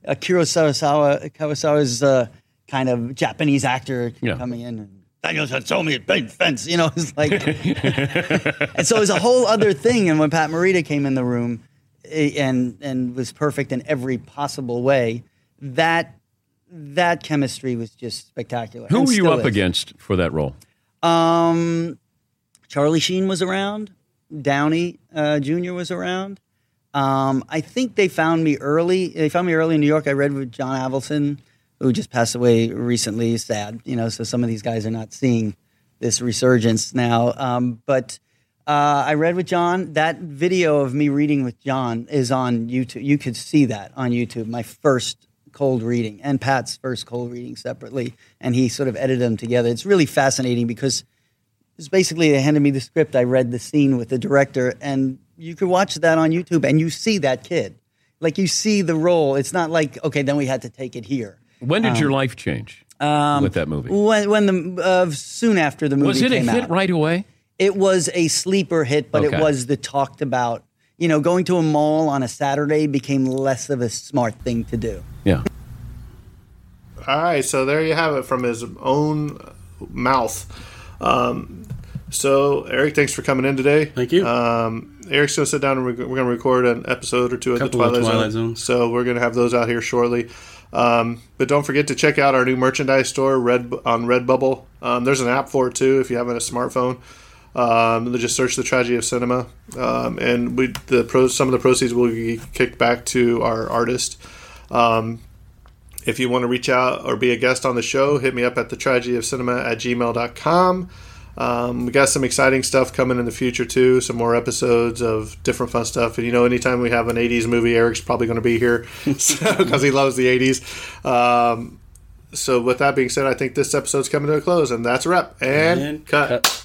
uh, Kurosawa, Kurosawa's uh, kind of Japanese actor Yeah. coming in. And, Daniel had told me to paint fence, you know. *laughs* It's like, *laughs* and so it was a whole other thing. And when Pat Morita came in the room, eh, and and was perfect in every possible way, that that chemistry was just spectacular. Who were you up is. against for that role? Um, Charlie Sheen was around. Downey uh, Jr. was around. Um, I think they found me early. They found me early in New York. I read with John Avildsen, who just passed away recently. Sad, you know. So some of these guys are not seeing this resurgence now. Um, but uh, I read with John. That video of me reading with John is on YouTube. You could see that on YouTube. My first cold reading and Pat's first cold reading separately, and he sort of edited them together. It's really fascinating because it's basically they handed me the script. I read the scene with the director, and you could watch that on YouTube, and you see that kid, like you see the role. It's not like okay, then we had to take it here. When did Um, your life change um, with that movie? When when the uh, soon after the movie Was it a hit out. right away? It was a sleeper hit, but Okay. it was the talked about. You know, going to a mall on a Saturday became less of a smart thing to do. Yeah. All right, so there you have it from his own mouth. Um, so, Eric, thanks for coming in today. Thank you. Um, Eric's going to sit down and we're going to record an episode or two of the Couple of Twilight, Twilight Zone. So, we're going to have those out here shortly. Um, but don't forget to check out our new merchandise store Red on Redbubble. Um, there's an app for it too if you have a smartphone. Um, just search the tragedy of cinema, um, and we the pros, some of the proceeds will be kicked back to our artist. Um, if you want to reach out or be a guest on the show, hit me up at the tragedy of cinema at gmail.com. Um, we got some exciting stuff coming in the future too. Some more episodes of different fun stuff. And you know, anytime we have an '80s movie, Eric's probably going to be here *laughs* because he loves the '80s. Um, so, with that being said, I think this episode's coming to a close, and that's a wrap. And, And cut. cut.